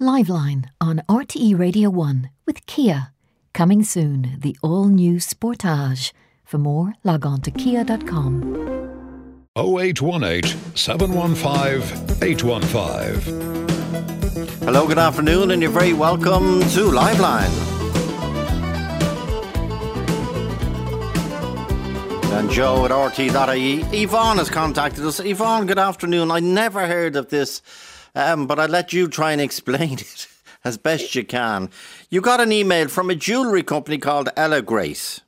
Liveline on RTE Radio 1 with Kia. Coming soon, the all new Sportage. For more, log on to kia.com. 0818 715 815. Hello, good afternoon, and you're very welcome to Liveline. And Joe at RT.ie. Yvonne has contacted us. Yvonne, good afternoon. I never heard of this, um, but I'll let you try and explain it as best you can. You got an email from a jewellery company called Ella Grace.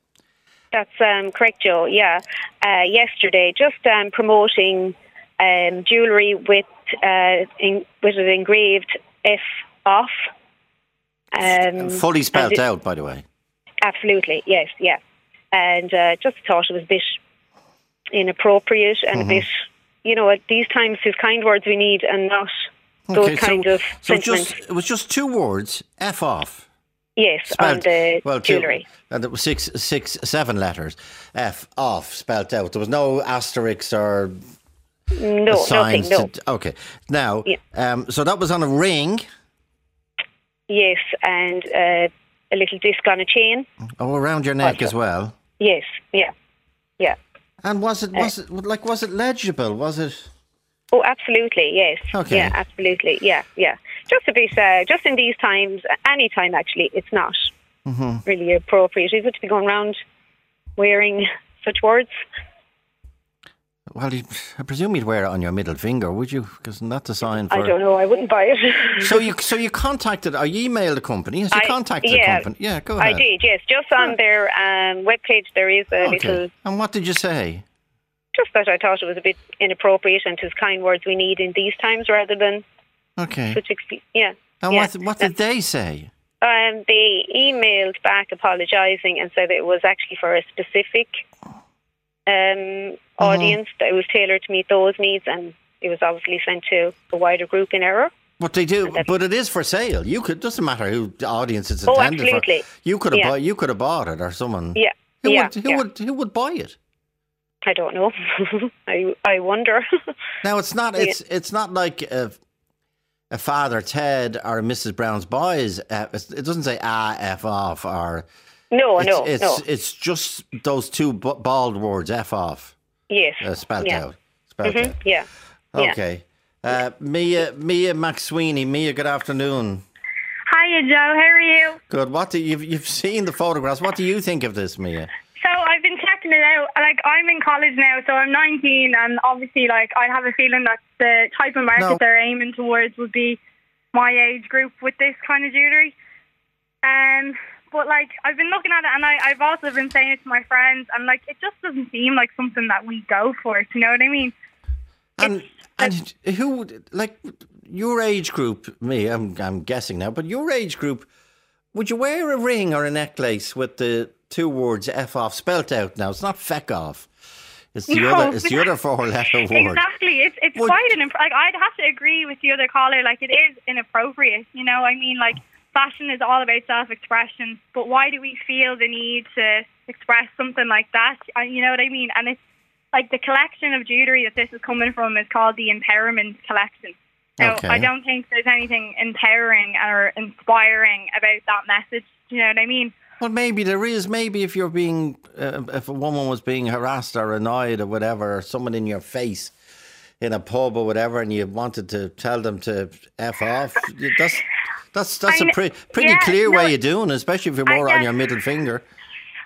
That's um, correct, Joe. Yeah, uh, yesterday, just um, promoting um, jewellery with uh, in, with it engraved F off. Um, Fully spelled it- out, by the way. Absolutely, yes, yeah. And uh, just thought it was a bit inappropriate and Mm-hmm. a bit, you know, at these times, his kind words we need and not those kind so, of so sentiments. just it was just two words, F off. yes, on the well, two- jewellery. and it was six, six, seven letters. F off spelled out. There was no asterisks or No, nothing, signs. no. To, okay, now, Yeah. um, so that was on a ring. Yes, and uh, a little disc on a chain. Oh, around your neck Also. as well. Yes, yeah, yeah. And was it was it like was it legible? Was it? Oh, absolutely, yes. Okay. Yeah, absolutely, yeah, yeah. Just to be uh, just in these times, any time actually, it's not Mm-hmm. really appropriate, is it, to be going around wearing such words? Well, you, I presume you'd wear it on your middle finger, would you? Because that's a sign for. I don't know, I wouldn't buy it. So you so you contacted or you emailed the company? Has you I- contacted yeah, the company? Yeah, go ahead. I did, yes. Just on their um, webpage, there is a Okay. little, And what did you say? Just that I thought it was a bit inappropriate and his kind words we need in these times rather than Okay. such, exp- yeah. And yeah. what what did they say? Um, they emailed back apologising and said it was actually for a specific um, audience that it was tailored to meet those needs, and it was obviously sent to a wider group in error. What they do, but it is for sale. You could doesn't matter who the audience it's Oh, intended absolutely. for. You could have Yeah. bought you could have bought it or someone. Yeah, Who yeah, would who yeah. would who would buy it? I don't know. I I wonder. Now it's not it's it's not like a, a Father Ted or Mrs Brown's Boys. Uh, it doesn't say ah f off or no, it's, no, it's, no. it's just those two bald words f off Yes. uh, spelled yeah. out. Spelled Mhm, out. Yeah. yeah. Okay. Uh, Mia Mia McSweeney. Mia, good afternoon. Hiya, Joe. How are you? Good. What do you've you've seen the photographs? What do you think of this, Mia? So I've been checking it out. Like I'm in college now, so I'm 19, and obviously, like I have a feeling that the type of market No. they're aiming towards would be my age group with this kind of jewelry. Um, but like I've been looking at it, and I, I've also been saying it to my friends, and like it just doesn't seem like something that we go for. You know what I mean? And and who like your age group? Me, I'm I'm guessing now, but your age group, would you wear a ring or a necklace with the two words "f off" spelt out? Now it's not "feck off." It's the No. other. It's the other four-letter word. Exactly. It's it's quite an imp- like I'd have to agree with the other caller. Like it is inappropriate. You know, I mean, like fashion is all about self-expression, but why do we feel the need to express something like that? You know what I mean? And it's like the collection of jewelry that this is coming from is called the Empowerment Collection. Now, Okay. I don't think there's anything empowering or inspiring about that message. Do you know what I mean? Well, maybe there is. Maybe if you're being, uh, if a woman was being harassed or annoyed or whatever, or someone in your face in a pub or whatever, and you wanted to tell them to f off, that's that's that's I a pre- pretty yeah, clear no, way of doing, it, especially if you're more on your middle finger.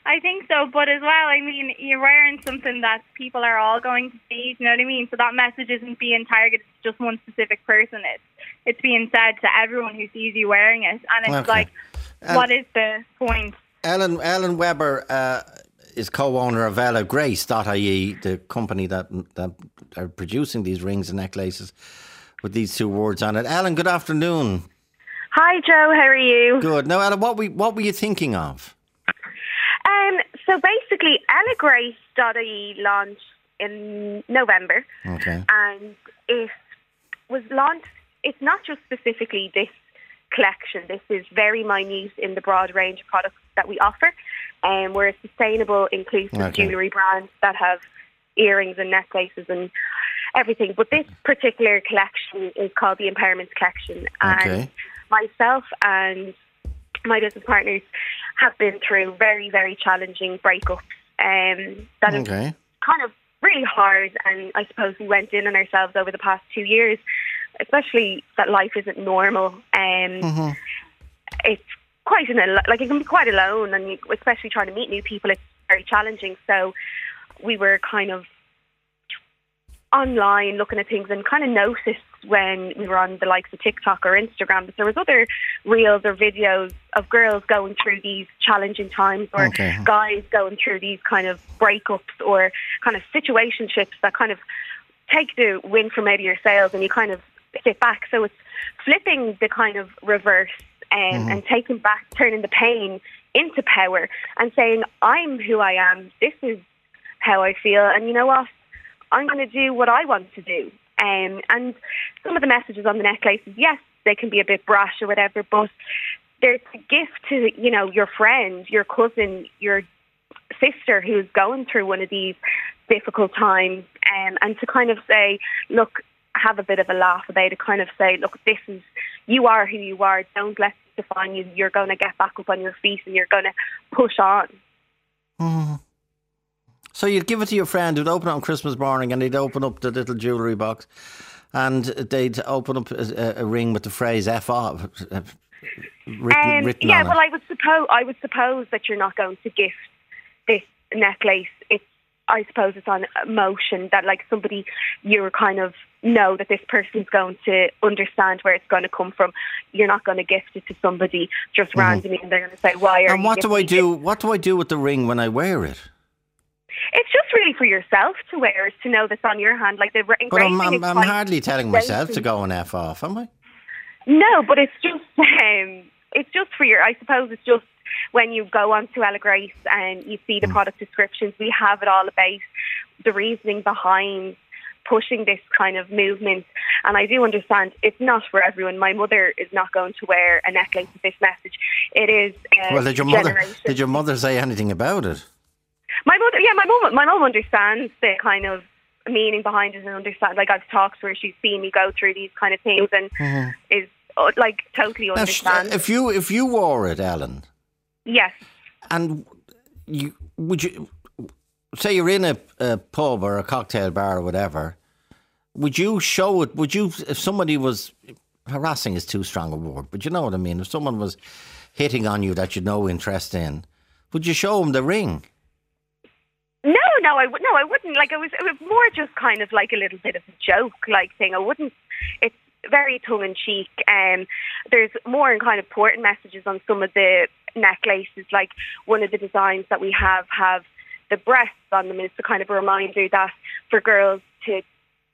I think so, but as well, I mean, you're wearing something that people are all going to see. You know what I mean? So that message isn't being targeted to just one specific person. It's it's being said to everyone who sees you wearing it, and it's Okay. like, And- what is the point? Ellen Ellen Weber uh, is co-owner of Ella Grace.ie, the company that that are producing these rings and necklaces with these two words on it. Ellen, good afternoon. Hi, Joe. How are you? Good. Now, Ellen, what we what were you thinking of? Um, so basically, ellagrace.ie launched in November, Okay. and it was launched. It's not just specifically this collection. This is very minute in the broad range of products that we offer. Um, we're a sustainable, inclusive Okay. jewellery brand that have earrings and necklaces and everything. But this particular collection is called the Empowerment Collection, and Okay. myself and my business partners have been through very, very challenging breakups. Um, that have Okay. kind of really hard, and I suppose we went in on ourselves over the past two years, especially that life isn't normal. Um, It's quite an al- like it can be quite alone, and you, especially trying to meet new people, it's very challenging. So we were kind of online looking at things and kind of noticed when we were on the likes of TikTok or Instagram that there was other reels or videos of girls going through these challenging times or Okay. guys going through these kind of breakups or kind of situationships that kind of take the wind from out of your sails and you kind of sit back. So it's flipping the kind of reverse um, and taking back, turning the pain into power and saying, I'm who I am. This is how I feel. And you know what? I'm going to do what I want to do. Um, and some of the messages on the necklaces, yes, they can be a bit brash or whatever, but there's a gift to, you know, your friend, your cousin, your sister who's going through one of these difficult times um, and to kind of say, look, have a bit of a laugh about it, to kind of say, look, this is, you are who you are. Don't let it define you. You're going to get back up on your feet and you're going to push on. So you'd give it to your friend who'd open it on Christmas morning and he'd open up the little jewellery box and they'd open up a, a ring with the phrase F off uh, written, Um, written yeah, well, it. I would suppose I would suppose that you're not going to gift this necklace. It's I suppose it's on emotion that like somebody you're kind of know that this person's going to understand where it's going to come from. You're not going to gift it to somebody just randomly, and they're going to say, "Why are Mm-hmm. And you?" what do I it?" do? What do I do with the ring when I wear it? It's just really for yourself to wear to know that's on your hand. Like the re- But I'm, I'm, I'm hardly telling myself to go and F off, am I? No, but it's just um, it's just for your. I suppose it's just when you go onto Ella Grace and you see the Mm. product descriptions, we have it all about the reasoning behind pushing this kind of movement. And I do understand it's not for everyone. My mother is not going to wear a necklace with this message. It is. Uh, Well, did your mother did your mother say anything about it? My mother, yeah, my mom, my mum understands the kind of meaning behind it and understand. Like I've talked to her, she's seen me go through these kind of things and is uh, like totally Now, understands. if you if you wore it, Ellen, yes. and you would you say you're in a, a pub or a cocktail bar or whatever, would you show it? Would you if somebody was harassing is too strong a word, but you know what I mean. If someone was hitting on you that you'd no interest in, would you show them the ring? No, I would no, I wouldn't. Like it was, it was more just kind of like a little bit of a joke, like thing. I wouldn't. It's very tongue in cheek. Um, there's more in kind of important messages on some of the necklaces. Like one of the designs that we have have the breasts on them. It's a kind of a reminder that for girls to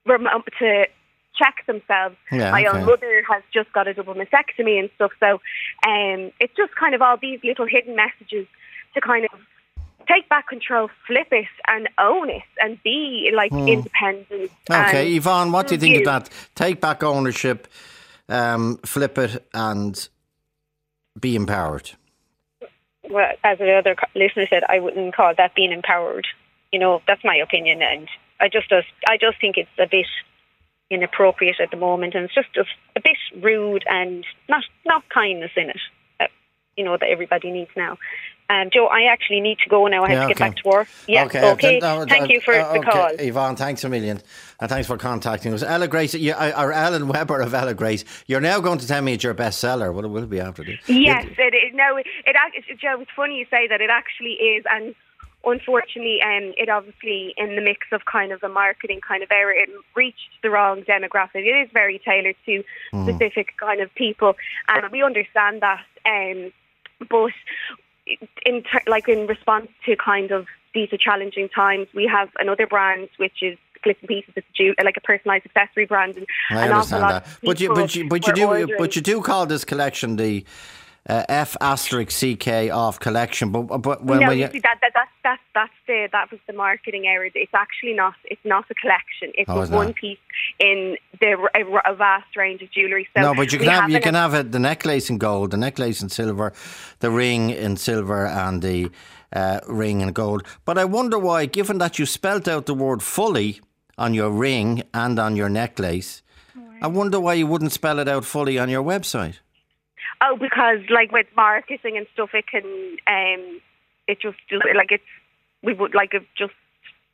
to check themselves. Yeah, My okay. own mother has just got a double mastectomy and stuff. So um, it's just kind of all these little hidden messages to kind of take back control, flip it, and own it, and be like independent. Hmm. Okay, Yvonne, what do you think of that? Take back ownership, um, flip it, and be empowered. well, as the other listener said, I wouldn't call that being empowered. You know, that's my opinion, and I just, just I just think it's a bit inappropriate at the moment, and it's just, just a bit rude and not not kindness in it. Uh, you know that everybody needs now. Um, Joe, I actually need to go now. I have Yeah, to get okay. back to work. Yeah, okay. uh, Thank uh, you for uh, the okay, call. Yvonne. Thanks a million, and thanks for contacting us. Ella Grace, you, uh, or Ellen Weber of Ella Grace, you're now going to tell me it's your bestseller. Well, it will be after this. Yes, it is. No, it, it Joe. It's funny you say that. It actually is, and unfortunately, um, it obviously in the mix of kind of a marketing kind of error, it reached the wrong demographic. It is very tailored to specific kind of people, and we understand that. Um, but in ter- like in response to kind of these are challenging times, we have another brand which is Glitz and Pieces. It's ju- like a personalised accessory brand, and I understand that, but you, but you, but you do, but you do call this collection the uh, F asterisk CK off collection. But but when, no, when you you, see that, that that's that's that's the that was the marketing error. It's actually not. It's not a collection. It's Oh, one piece in the a, a vast range of jewellery. So no, but you can have you can have it, the necklace in gold, the necklace in silver, the ring in silver, and the uh, ring in gold. But I wonder why, given that you spelt out the word fully on your ring and on your necklace, I wonder why you wouldn't spell it out fully on your website. Oh, because like with marketing and stuff, it can um, it just like it's we would like it just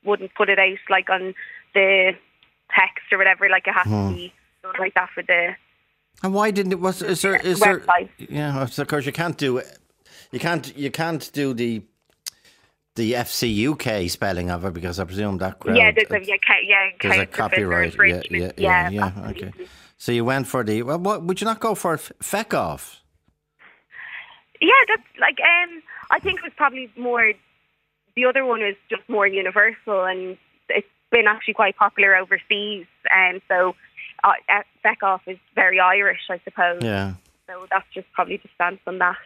wouldn't put it out like on the text or whatever. Like it has Hmm. to be done like that for the And why didn't it? Was is there? Is there? Yeah, of course you can't do it. You can't. You can't do the the FC UK spelling of it because I presume that crowd. yeah. There's a yeah, yeah there's a copyright. Yeah, yeah, yeah, yeah. absolutely. Okay. So you went for the. Well, what would you not go for? Feck off. Yeah, that's like um. I think it was probably more. The other one is just more universal, and it's been actually quite popular overseas. And so, uh, Feck off is very Irish, I suppose. Yeah. So that's just probably the stance on that.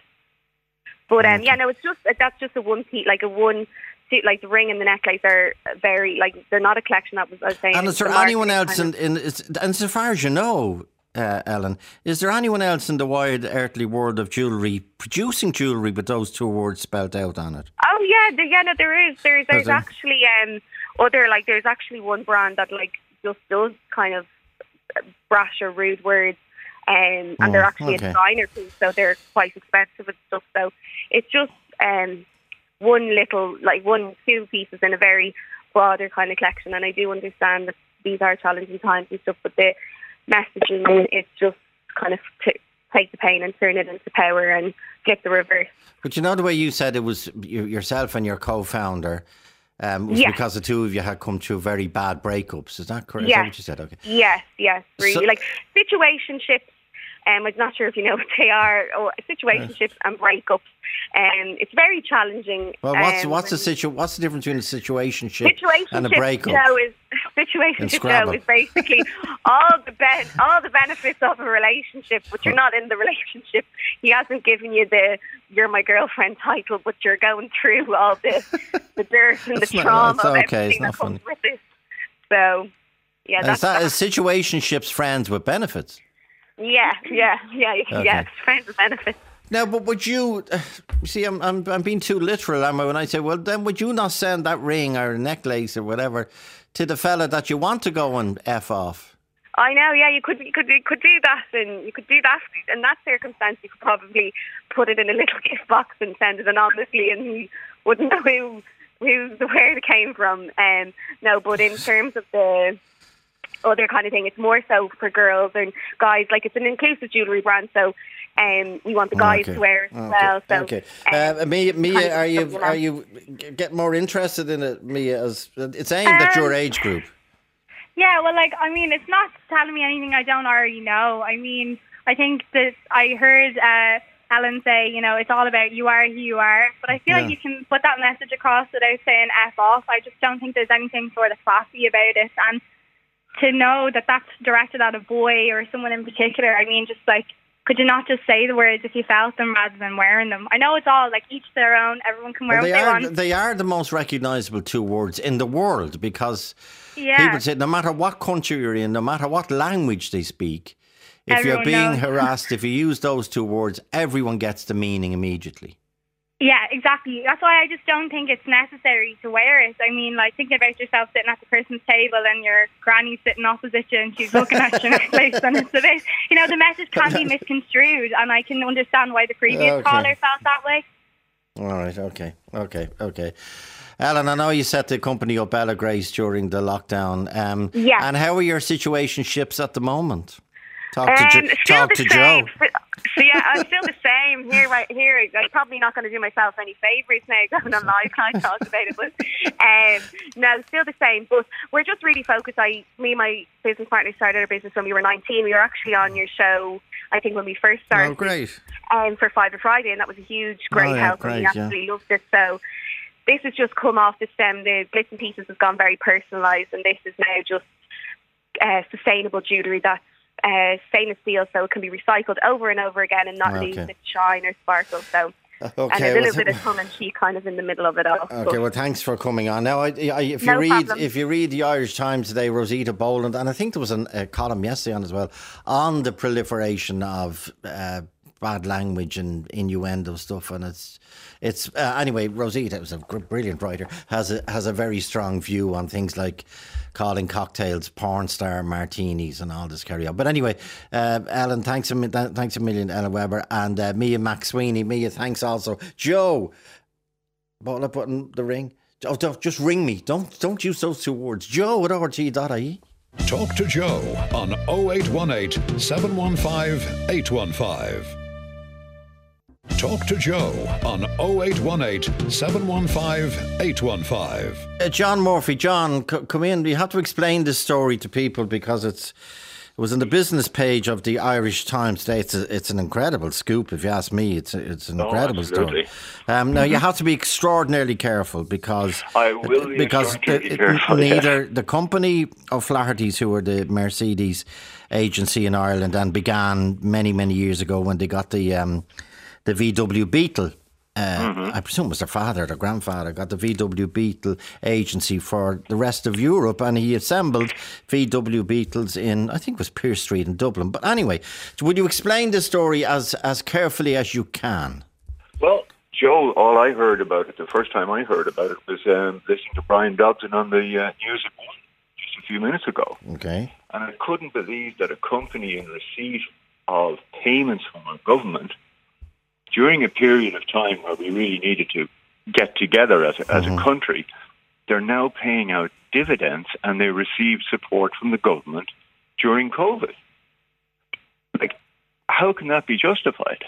But um, yeah, no, it's just that's just a one piece, like a one, see, like the ring and the necklace are very like they're not a collection. That was I was saying. And is there the anyone else in, in is, and so far as you know, uh, Ellen, is there anyone else in the wide earthly world of jewellery producing jewellery with those two words spelled out on it? Oh yeah, the, yeah, no, there is. There's there's there? actually um other like there's actually one brand that like just does kind of brash or rude words. Um, and they're Oh, actually okay. a designer piece, so they're quite expensive and stuff. So it's just um, one little, like one, two pieces in a very broader kind of collection. And I do understand that these are challenging times and stuff, but the messaging is just kind of to take the pain and turn it into power and get the reverse. But you know the way you said it was you, yourself and your co-founder. Um, was Yeah. because the two of you had come through very bad breakups. Is that correct? Is that what you said? Okay. Yes, yes, really. So- like situationships. Um, I'm not sure if you know what they are, or situationships and breakups. Um, it's very challenging. Well, what's um, what's the situ- What's the difference between a situationship Situationship and a breakup? Is situationship. Is basically all the ben- all the benefits of a relationship, but you're not in the relationship. He hasn't given you the "you're my girlfriend" title, but you're going through all the the dirt and the not- trauma that's of okay, it's everything not that comes with it. So, yeah, And that's is that that. is situationships friends with benefits? Yeah, yeah, yeah, Okay. yeah. It's friends with benefits. Now, but would you uh, see? I'm, I'm I'm being too literal, am I? When I say, well, then would you not send that ring or necklace or whatever to the fella that you want to go and f off? I know, yeah, you could you could you could do that, and you could do that in that circumstance. You could probably put it in a little gift box and send it anonymously, and he wouldn't know who who where it came from. Um, no, but in terms of the other kind of thing, it's more so for girls and guys. Like it's an inclusive jewelry brand, so um, we want the guys Okay. to wear it as Okay. well. So okay. um, Uh, Mia, Mia, are you are you get more interested in it, Mia? As it's aimed at your Um, age group. Yeah, well, like, I mean, it's not telling me anything I don't already know. I mean, I think that I heard uh, Ellen say, you know, it's all about you are who you are. But I feel Yeah. like you can put that message across without saying F off. I just don't think there's anything sort of classy about it. And to know that that's directed at a boy or someone in particular, I mean, just like, could you not just say the words if you felt them rather than wearing them? I know it's all like each their own. Everyone can wear Well, they what they are want. they are the most recognisable two words in the world because yeah. people say no matter what country you're in, no matter what language they speak, if you're being knows. harassed, if you use those two words, everyone gets the meaning immediately. Yeah, exactly. That's why I just don't think it's necessary to wear it. I mean, like thinking about yourself sitting at the person's table and your granny sitting opposite you and she's looking at your necklace and it's a bit, you know, the message can be misconstrued and I can understand why the previous Okay. caller felt that way. All right. Okay. Okay. Okay. Ellen, I know you set the company up, Ella Grace, during the lockdown. Um, Yeah. And how are your situationships at the moment? Talk to, Um, jo- talk to Joe. So yeah, I'm still the same here. Right here, I'm probably not going to do myself any favours now going on live. Can I talk about it? But um, no, still the same. But we're just really focused. I, me, and my business partner started our business when we were 19. We were actually on your show. I think when we first started Oh, great. um, for Five Friday, and that was a huge, great Oh, yeah, help, and we great, yeah. absolutely loved it. So this has just come off the stem. The bits and pieces has gone very personalised, and this is now just uh, sustainable jewellery that's uh, stainless steel, so it can be recycled over and over again and not Okay. lose its shine or sparkle. So, and Okay. a well, little bit of tongue and cheek kind of in the middle of it all. Okay, But- well, thanks for coming on. Now, I, I, if you No read problem. if you read the Irish Times today, Rosita Boland, and I think there was an, a column yesterday on as well on the proliferation of uh, bad language and innuendo stuff, and it's it's uh, anyway. Rosita, was a brilliant writer, has a has a very strong view on things like calling cocktails porn star martinis and all this carry on. But anyway, uh, Ellen, thanks a thanks a million, Ellen Weber, and uh, Mia McSweeney. Mia, thanks also, Joe. I putting the ring? Oh, don't, just ring me. Don't don't use those two words. Joe at rte.ie. Talk to Joe on 0818 715 815. Talk to Joe on 0818 715 815. Uh, John Murphy, John, c- come in. You have to explain this story to people because it's it was in the business page of the Irish Times today. It's, a, it's an incredible scoop, if you ask me. It's a, it's an Oh, incredible absolutely. story. Um, now you have to be extraordinarily careful because I will be because extraordinarily the- careful, yeah. neither the company of Flaherty's, who were the Mercedes agency in Ireland and began many many years ago when they got the um, the VW Beetle. Uh, Mm-hmm. I presume it was their father, their grandfather, got the VW Beetle agency for the rest of Europe, and he assembled VW Beetles in, I think it was Pearse Street in Dublin. But anyway, would you explain the story as as carefully as you can? Well, Joe, all I heard about it, the first time I heard about it, was um, listening to Brian Dobson on the uh, news at one just a few minutes ago. Okay. And I couldn't believe that a company in receipt of payments from our government during a period of time where we really needed to get together as a, as a mm-hmm. country, they're now paying out dividends and they received support from the government during COVID. Like, how can that be justified?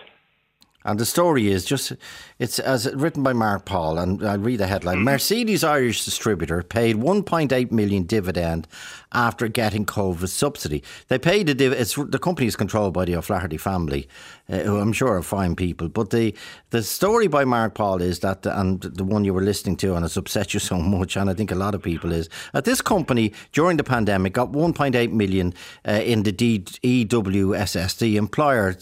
And the story is just, it's as written by Mark Paul, and I'll read the headline. Mm-hmm. Mercedes Irish distributor paid 1.8 million dividend after getting COVID subsidy. They paid the div- it's the company is controlled by the O'Flaherty family, uh, who I'm sure are fine people. But the the story by Mark Paul is that, and the one you were listening to, and it's upset you so much, and I think a lot of people is that this company during the pandemic got 1.8 million uh, in the D- EWSS, the employer,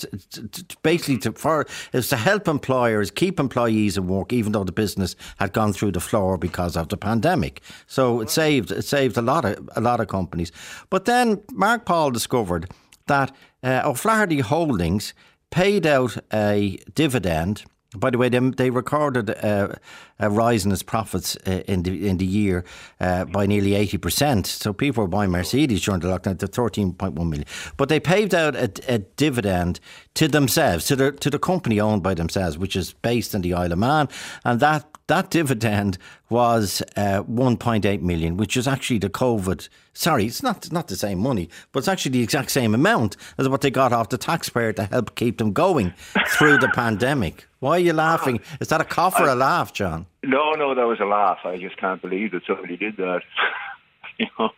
basically to for is to help employers keep employees in work, even though the business had gone through the floor because of the pandemic. So it saved it saved a lot of a lot of companies. But then Mark Paul discovered that uh, O'Flaherty Holdings paid out a dividend. By the way, they, they recorded a, a rise in its profits uh, in the in the year uh, by nearly eighty percent. So people were buying Mercedes during the lockdown to thirteen point one million. But they paid out a, a dividend to themselves, to the to the company owned by themselves, which is based in the Isle of Man, and that that dividend was uh, 1.8 million, which is actually the COVID. Sorry, it's not not the same money, but it's actually the exact same amount as what they got off the taxpayer to help keep them going through the pandemic. Why are you laughing? Is that a cough or a laugh, John? No, no, that was a laugh. I just can't believe that somebody did that. you know,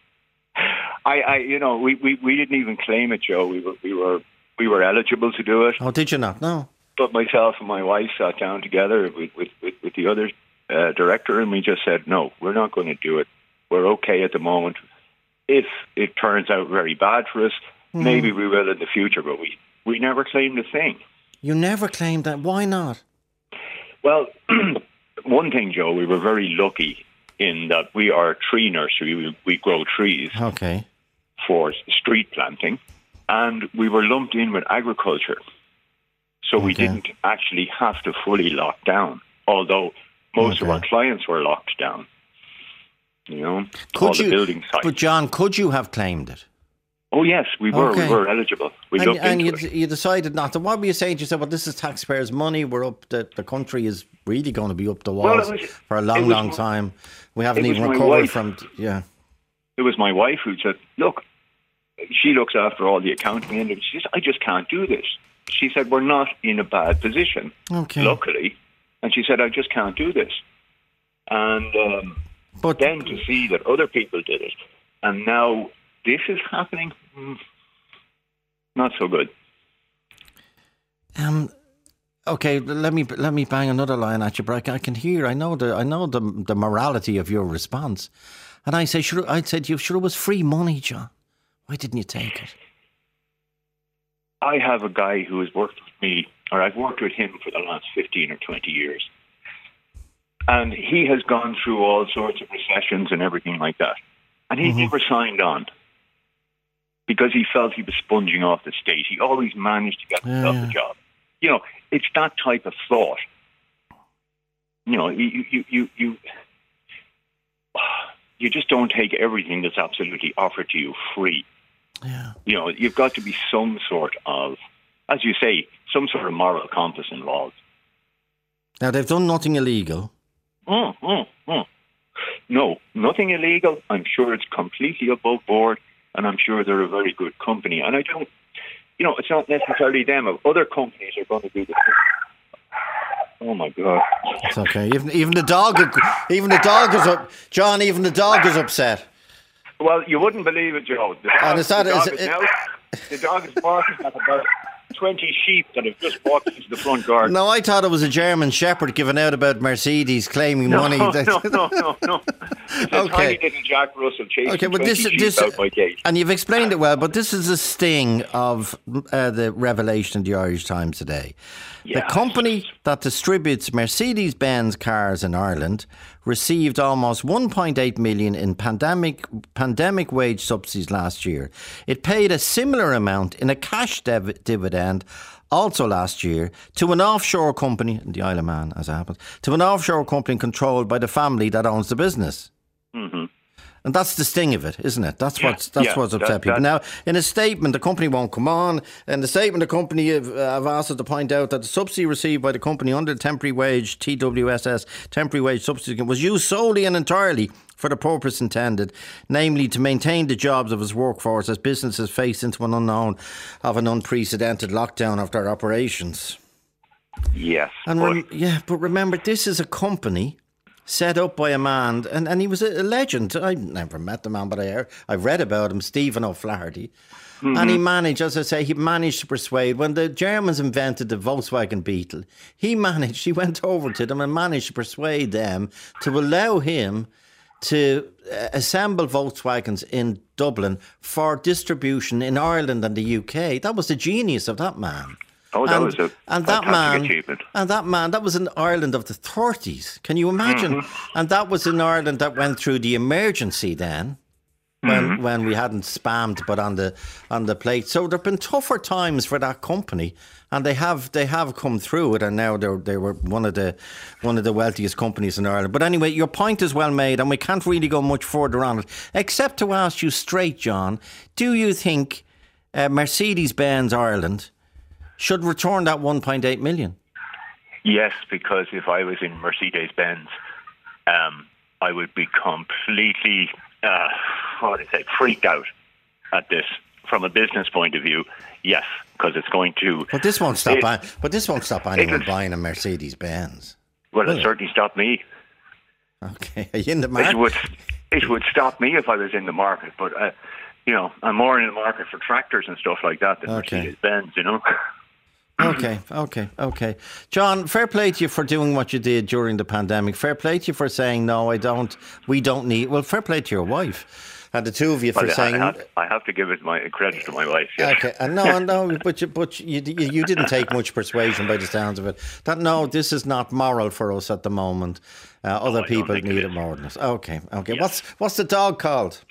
I, I, you know, we, we, we didn't even claim it, Joe. We were, we were, we were eligible to do it, Oh, did you not? No. But myself and my wife sat down together with, with, with, with the other uh, director, and we just said, no, we're not going to do it. We're okay at the moment. If it turns out very bad for us, maybe we will in the future, but we, we never claimed a thing. You never claimed that. Why not? Well, one thing, Joe, we were very lucky in that we are a tree nursery. We, we grow trees Okay. for street planting, and we were lumped in with agriculture. So we didn't actually have to fully lock down, although most of our clients were locked down. You know, all Could the you? building sites. But John, could you have claimed it? oh yes, we were. Okay. We were eligible. We and looked and you, you decided not to. What were you saying? You said, "Well, this is taxpayers' money. We're up. The, the country is really going to be up the Well, walls was- for a long, long my- time. We haven't even recovered wife. from. Yeah. It was my wife who said, "Look, she looks after all the accounting and she says, I just can't do this." She said, "We're not in a bad position, Okay. luckily," and she said, "I just can't do this." And um, But then to see that other people did it, and now this is happening, mm, not so good. um, okay, let me let me bang another line at you, Brack. I can hear. I know the I know the the morality of your response, and I say, sure. I said, you sure it was free money, John. Why didn't you take it? I have a guy who has worked with me, or I've worked with him for the last 15 or 20 years. And he has gone through all sorts of recessions and everything like that. And he mm-hmm. never signed on because he felt he was sponging off the state. He always managed to get himself Yeah. a job. you know, it's that type of thought. You know, you you you you, you just don't take everything that's absolutely offered to you free. Yeah. You know, you've got to be some sort of, as you say, some sort of moral compass involved. Now they've done nothing illegal. Mm, mm, mm. No, nothing illegal. I'm sure it's completely above board, and I'm sure they're a very good company. And I don't, you know, it's not necessarily them. Other companies are going to do the same. Oh my God! It's okay. Even even the dog, even the dog is up. John, even the dog is upset. Well, you wouldn't believe it, Joe. The dog, And is that- the dog is is it- now, the dog is barking at about twenty sheep that have just walked into the front garden. No, I thought it was a German Shepherd giving out about Mercedes claiming No, money. no, no, no, no. It's a Okay. tiny little Jack Russell chasing Okay, but 20 this sheep this out my and you've explained it well, but this is a sting of uh, the revelation in the Irish Times today. Yeah, The company that distributes Mercedes-Benz cars in Ireland received almost 1.8 million in pandemic pandemic wage subsidies last year. It paid a similar amount in a cash div- dividend also last year to an offshore company, the Isle of Man as it happens, to an offshore company controlled by the family that owns the business. And that's the sting of it, isn't it? That's what's that's Yeah, what's that- upset people. that- Now, in a statement, the company won't come on. In the statement, the company have, uh, have asked us to point out that the subsidy received by the company under the temporary wage TWSS temporary wage subsidy was used solely and entirely for the purpose intended, namely to maintain the jobs of its workforce as businesses face into an unknown of an unprecedented lockdown of their operations. Yes, And rem- yeah, but remember, this is a company set up by a man, and, and he was a, legend. I never met the man, but I I've read about him, Stephen O'Flaherty. And he managed, as I say, he managed to persuade. When the Germans invented the Volkswagen Beetle, he managed, he went over to them and managed to persuade them to allow him to uh, assemble Volkswagens in Dublin for distribution in Ireland and the UK. That was the genius of that man. Oh, that and, was a and that man, achievement. and that man, that was in Ireland of the 30s. Can you imagine? Mm-hmm. And that was in Ireland that went through the emergency then. When, Mm-hmm. when we hadn't spammed but on the on the plate, so there've been tougher times for that company, and they have they have come through it, and now they're they were one of the one of the wealthiest companies in Ireland. But anyway, your point is well made, and we can't really go much further on it, except to ask you straight, John, do you think uh, Mercedes Benz Ireland should return that 1.8 million? yes, because if I was in Mercedes Benz, um, I would be completely, uh, what do say, freaked out at this from a business point of view. Yes, because it's going to. But this won't stop. It- but this won't stop anyone buying a Mercedes Benz. Well, Will it it? certainly stopped me. Okay, are you in the It market? would, it would stop me if I was in the market. But uh, you know, I'm more in the market for tractors and stuff like that than Okay. Mercedes Benz. You know. Okay, okay, okay. John, fair play to you for doing what you did during the pandemic. Fair play to you for saying no, I don't. We don't need. Well, fair play to your wife and the two of you for Well, I, saying. have, I have to give it my credit to my wife. Yes. Okay, and no, no, but you, but you, you, didn't take much persuasion by the sounds of it. That no, this is not moral for us at the moment. Uh, other Oh, people it need it, more than us. Okay, okay. Yes. What's what's the dog called?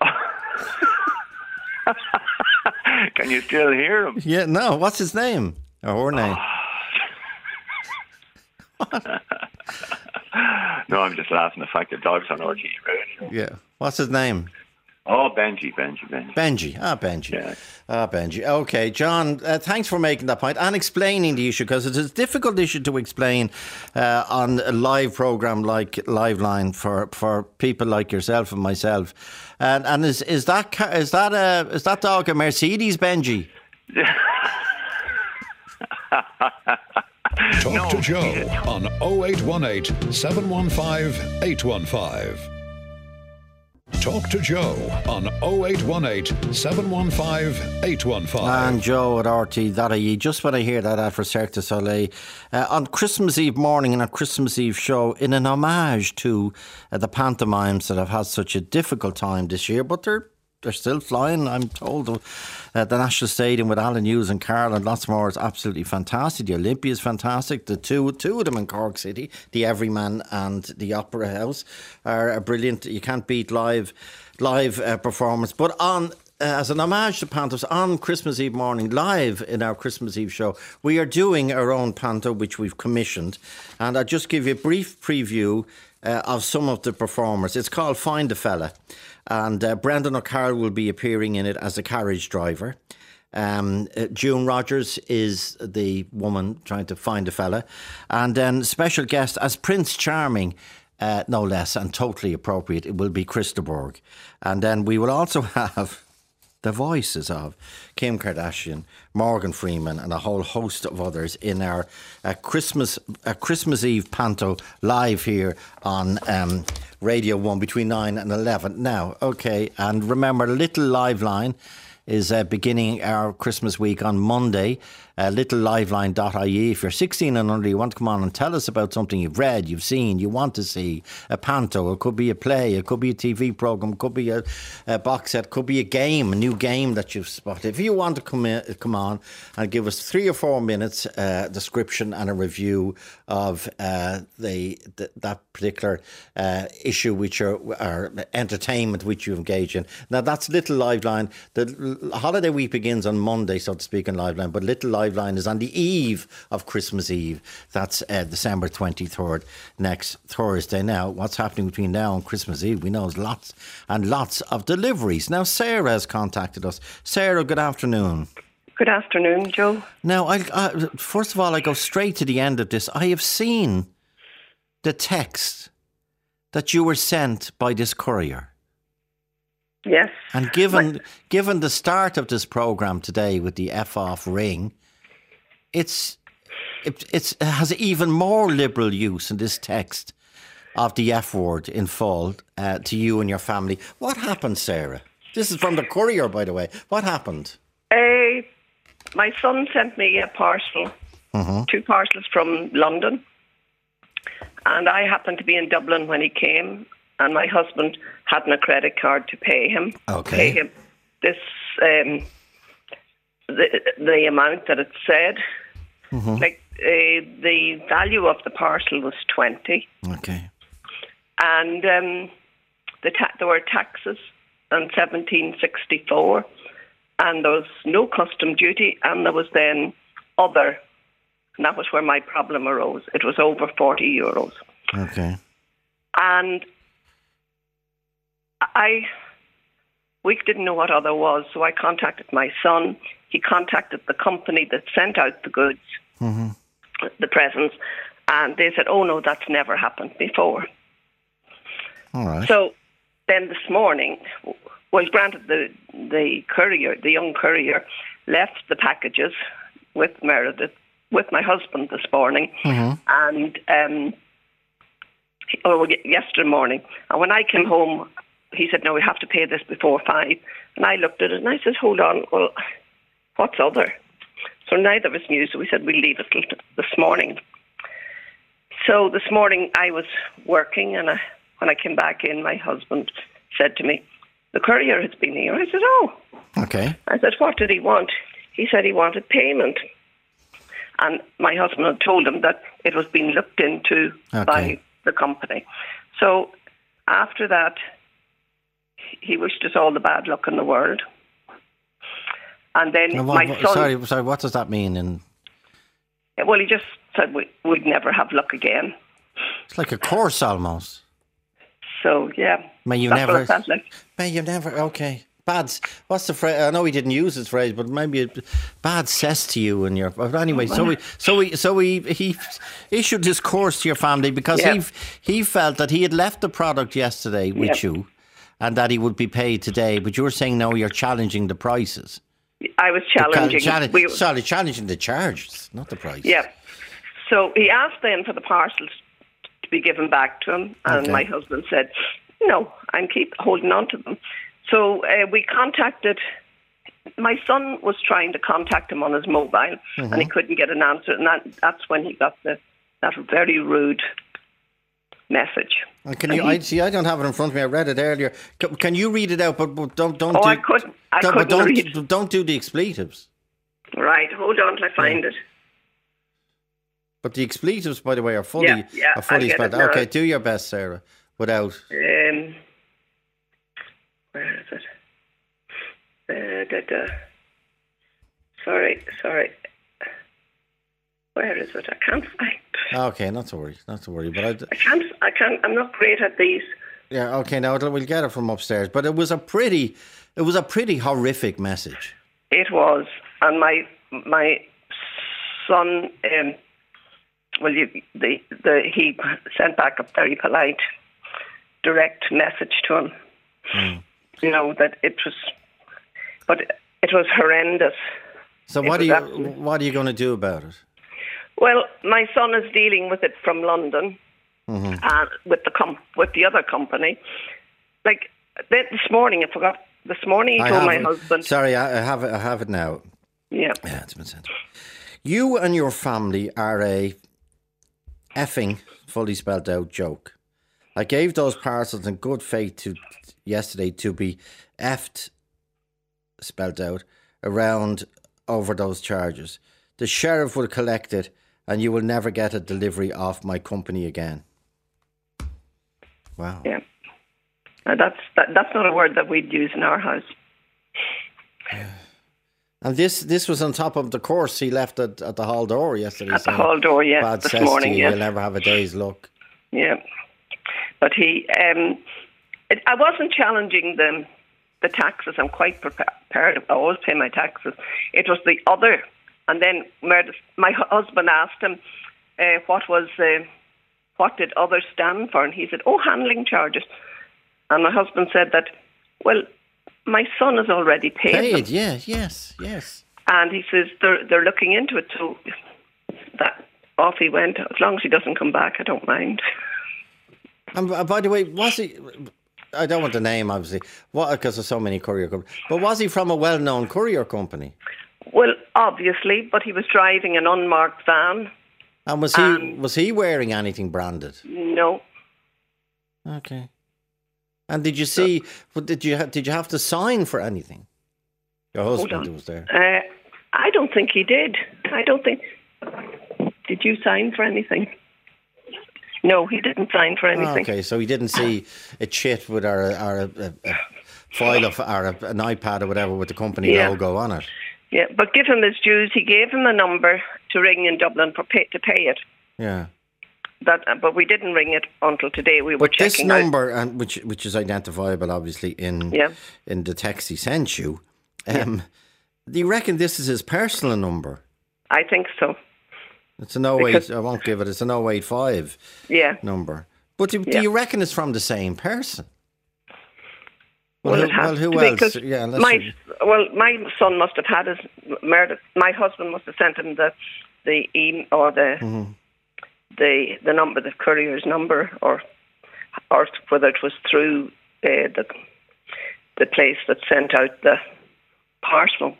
Can you still hear him? Yeah, no. What's his name or her name? Ah. No, I'm just laughing at the fact that dogs on RT radio. Yeah. What's his name? Oh, Benji, Benji, Benji. Benji. Ah, Benji. Yeah. Ah, Benji. Okay, John, uh, thanks for making that point and explaining the issue because it's a difficult issue to explain uh, on a live program like Liveline for, for people like yourself and myself. And and is is that ca- is that a is that dog a Mercedes Benji? Talk No, to Joe on 0818 715 815. Talk to Joe on 0818 715 815. And Joe at RT.ie. Just when I hear that ad for Cirque du Soleil, uh, on Christmas Eve morning in a Christmas Eve show, in an homage to uh, the pantomimes that have had such a difficult time this year, but they're they're still flying. I'm told uh, the National Stadium with Alan Hughes and Carl and lots more is absolutely fantastic. The Olympia is fantastic. The two two of them in Cork City, the Everyman and the Opera House, are, brilliant. You can't beat live live uh, performance. But on as an homage to pantos on Christmas Eve morning, live in our Christmas Eve show, we are doing our own panto, which we've commissioned. And I'll just give you a brief preview uh, of some of the performers. It's called Find a Fella. And uh, Brendan O'Carroll will be appearing in it as a carriage driver. Um, uh, June Rogers is the woman trying to find a fella. And then special guest as Prince Charming. Uh, no less, and totally appropriate. It will be Chris de Burgh. And then we will also have the voices of Kim Kardashian, Morgan Freeman, and a whole host of others in our uh, Christmas uh, Christmas Eve panto live here on um, Radio One between nine and eleven. Now, okay, and remember, little live line is uh, beginning our Christmas week on Monday. Uh, littleliveline.ie. If you're 16 and under, you want to come on and tell us about something you've read, you've seen, you want to see a panto. It could be a play, it could be a TV program, it could be a, a box set, it could be a game, a new game that you've spotted. If you want to come in, come on and give us three or four minutes uh, description and a review of uh, the, the, that particular uh, issue, which are, are entertainment which you engage in. Now that's Little Liveline. The holiday week begins on Monday, so to speak, in Liveline, but Little Liveline Liveline is on the eve of Christmas Eve. That's uh, December 23rd, next Thursday. Now, what's happening between now and Christmas Eve? We know there's lots and lots of deliveries. Now, Sarah has contacted us. Sarah, good afternoon. Good afternoon, Joe. Now, I, uh, first of all, I go straight to the end of this. I have seen the text that you were sent by this courier. Yes. And given given the start of this program today with the F off ring, it's it, it's, it has even more liberal use in this text of the F word in full uh, to you and your family. What happened, Sarah? This is from the courier, by the way. What happened? Uh, my son sent me a parcel, Mm-hmm. two parcels from London, and I happened to be in Dublin when he came, and my husband hadn't a credit card to pay him. Okay. Pay him this um, the the amount that it said. Mm-hmm. Like uh, the value of the parcel was twenty. Okay. and um, the ta- there were taxes in 1764, and there was no custom duty, and there was then other, and that was where my problem arose. It was over 40 euros, Okay. and I we didn't know what other was, so I contacted my son. He contacted the company that sent out the goods, the presents, and they said, "Oh no, that's never happened before." All right. So then this morning, well, granted, the the courier, the young courier, left the packages with Meredith, with my husband this morning, and um, oh, yesterday morning. And when I came home, he said, "No, we have to pay this before five. And I looked at it and I said, "Hold on, well, what's other?" So neither of us knew. So we said we'll leave it till this morning. So this morning I was working, and I, when I came back in, my husband said to me, "The courier has been here." I said, "Oh." Okay. I said, "What did he want?" He said he wanted payment, and my husband had told him that it was being looked into Okay. by the company. So after that, he wished us all the bad luck in the world. And then Now, what- my son, sorry, sorry. What does that mean? In well, he just said we, we'd never have luck again. it's like a course almost. So yeah, May you never. like. May you never. Okay. Bad. What's the phrase? I know he didn't use this phrase, but maybe it, bad says to you and your. But anyway, so we, so we, so we, he issued this course to your family because Yeah. he he felt that he had left the product yesterday with Yeah. you, and that he would be paid today. But you were saying no, you're challenging the prices. I was challenging. Challenge, we- sorry, challenging the charges, not the price. Yeah. So he asked then for the parcels to be given back to him, and Okay. my husband said, "No, I'm keep holding on to them." So uh, we contacted. My son was trying to contact him on his mobile, and he couldn't get an answer, and that, that's when he got the that very rude message. And Can you? I see. I don't have it in front of me. I read it earlier. Can, can you read it out? But, but don't don't. Oh, do, I couldn't- I don't, couldn't don't, read. Don't do the expletives. Right, hold on till I find it. But the expletives, by the way, are fully Yeah, yeah, are fully spelled. Okay, do your best, Sarah. Without Um, where is it? Uh, da, da. Sorry, sorry. Where is it? I can't find. Okay, not to worry, not to worry. But I, I can't. I can't. I'm not great at these. yeah, okay, now we'll get it from upstairs. But it was a pretty, it was a pretty horrific message. It was, and my my son. Um, well, you, the the he sent back a very polite, direct message to him. You know that it was, but it was horrendous. So It what are you, absolutely- what are you going to do about it? Well, my son is dealing with it from London, Mm-hmm. uh, with the com- with the other company. Like th- this morning, I forgot. This morning, he I told my husband. Sorry, I I have it. I have it now. Yeah, Yeah, it's been sent. You and your family are a effing fully spelled out joke. I gave those parcels in good faith to yesterday to be effed spelled out around over those charges. The sheriff would collect it and you will never get a delivery off my company again. Wow. yeah. Uh, that's that, that's not a word that we'd use in our house. And this this was on top of the course he left at, at the hall door yesterday. At the hall door, yes, Bad this morning, you, yes. You'll never have a day's luck. Yeah, but he. Um, it, I wasn't challenging the the taxes. I'm quite prepared. I always pay my taxes. It was the other, and then my husband asked him uh, what was uh, what did others stand for, and he said, "Oh, handling charges." And my husband said that, well, my son has already paid, them. Paid, yeah, yes, yes. and he says they're they're looking into it. So that off he went. As long as he doesn't come back, I don't mind. And by the way, was he? I don't want the name, obviously, what because there's so many courier companies. But was he from a well-known courier company? Well, obviously, but he was driving an unmarked van. And was he Um, was he wearing anything branded? No, Okay. And did you see? Did you ha- did you have to sign for anything? Your husband was there. uh, I don't think he did. I don't think. Did you sign for anything? No, he didn't sign for anything. Okay, so he didn't see a chit with our our a, a file of or an iPad or whatever with the company Yeah. logo on it. Yeah, but give him his dues. He gave him a number to ring in Dublin for pay, to pay it. Yeah. That, uh, but we didn't ring it until today. We were But this checking out. number, and which which is identifiable, obviously in Yeah. in the text he sent you. Um, Do you reckon this is his personal number? I think so. It's an 08, Because- I won't give it. It's an 085 Yeah. number. But do, do Yeah. you reckon it's from the same person? Well, who, it well, who else? 'cause Yeah, my well, my son must have had his Meredith. My husband must have sent him the the e or the Mm-hmm. the the number, the courier's number, or or whether it was through uh, the the place that sent out the parcel.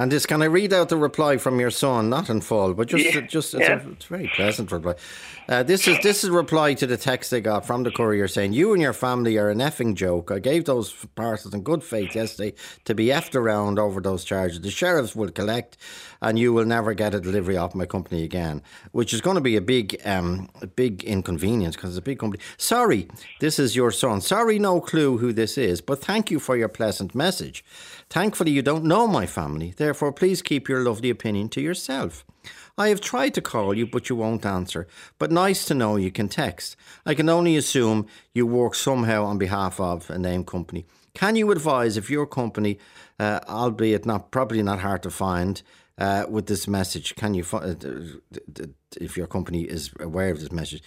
And this, can I read out the reply from your son? Not in full, but just, Yeah, just it's, yeah. a, it's a very pleasant reply. Uh, this is this is a reply to the text they got from the courier saying, "You and your family are an effing joke. I gave those parcels in good faith yesterday to be effed around over those charges. The sheriffs will collect, and you will never get a delivery off my company again, which is going to be a big, um, a big inconvenience because it's a big company. Sorry, this is your son. Sorry, no clue who this is, but thank you for your pleasant message. Thankfully, you don't know my family. Therefore, please keep your lovely opinion to yourself. I have tried to call you, but you won't answer. But nice to know you can text. I can only assume you work somehow on behalf of a name company. Can you advise if your company, uh, albeit not probably not hard to find, uh, with this message? Can you, uh, if your company is aware of this message?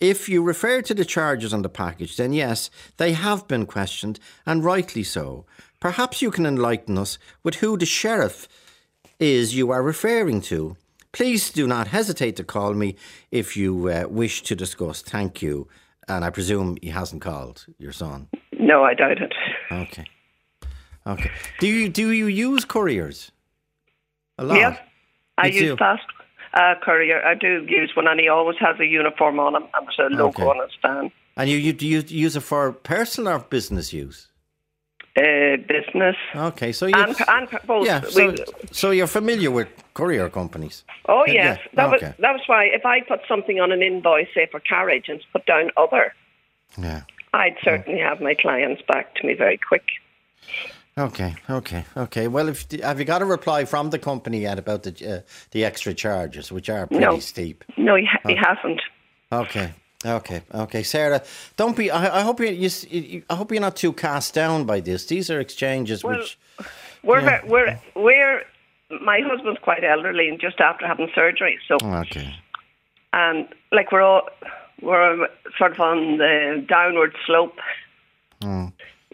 If you refer to the charges on the package, then yes, they have been questioned, and rightly so. Perhaps you can enlighten us with who the sheriff is you are referring to. Please do not hesitate to call me if you uh, wish to discuss. Thank you. And I presume he hasn't called your son. No, I doubt it. Okay. Okay. Do you do you use couriers? A lot. Yes, I You use do? fast uh, courier. I do use one, and he always has a uniform on him and there's a logo Okay. on his van. And you, you do you use it for personal or business use? Uh, business Okay, so you and, and both. yeah, so, We- so you're familiar with courier companies. oh yeah, yes, that okay. was that was why if I put something on an invoice, say for carriage, and put down other, Yeah. I'd certainly have my clients back to me very quick. Okay, okay, okay. Well, if have you got a reply from the company yet about the uh, the extra charges, which are pretty No. steep? No, he, ha- he hasn't. Okay, okay, okay. Sarah, don't be. I, I hope you, you. I hope you're not too cast down by this. These are exchanges Well, which. We're Yeah. we're we're my husband's quite elderly and just after having surgery, so Okay. and like we're all we're sort of on the downward slope. Hmm.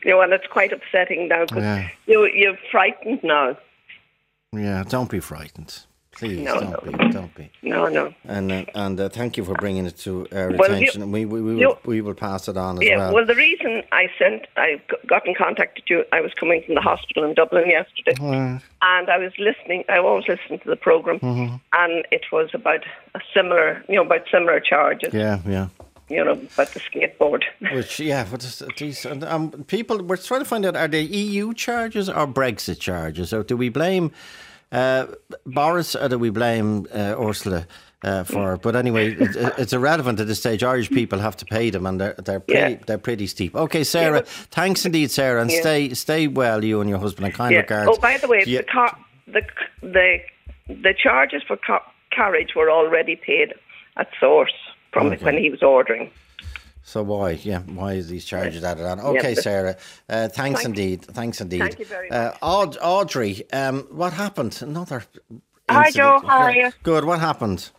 You know, and it's quite upsetting now because Yeah. you you're frightened now. Yeah. Don't be frightened, please. No, don't no. be. Don't be. No, no. And uh, and uh, thank you for bringing it to our Well, attention. and we we, we, you- will, we will pass it on as Yeah, well. well, the reason I sent, I got in contact with you, I was coming from the hospital in Dublin yesterday, Uh, and I was listening. I always listen to the program, Mm-hmm. and it was about a similar, you know, about similar charges. yeah, yeah. You know, about the skateboard. Which yeah, what is these? and, Um, people we're trying to find out are they EU charges or Brexit charges, or do we blame uh, Boris or do we blame uh, Ursula? Uh, for but anyway, it, it- it's irrelevant at this stage. Irish people have to pay them, and they're they're pretty Yeah. they're pretty steep. Okay, Sarah, but- thanks indeed, Sarah, and Yeah. stay stay well, you and your husband, and kind Yeah. regards. Oh, by the way, Yeah. the car, the the the charges for car, carriage were already paid at source from Okay. when he was ordering. So why, yeah, why is these charges added on? Okay, but- Sarah, uh, thanks Thank- indeed, thanks indeed. Thank you very Uh, Aud- Audrey, um, what happened? Another. Hi. Joe. How are you? Good. What happened?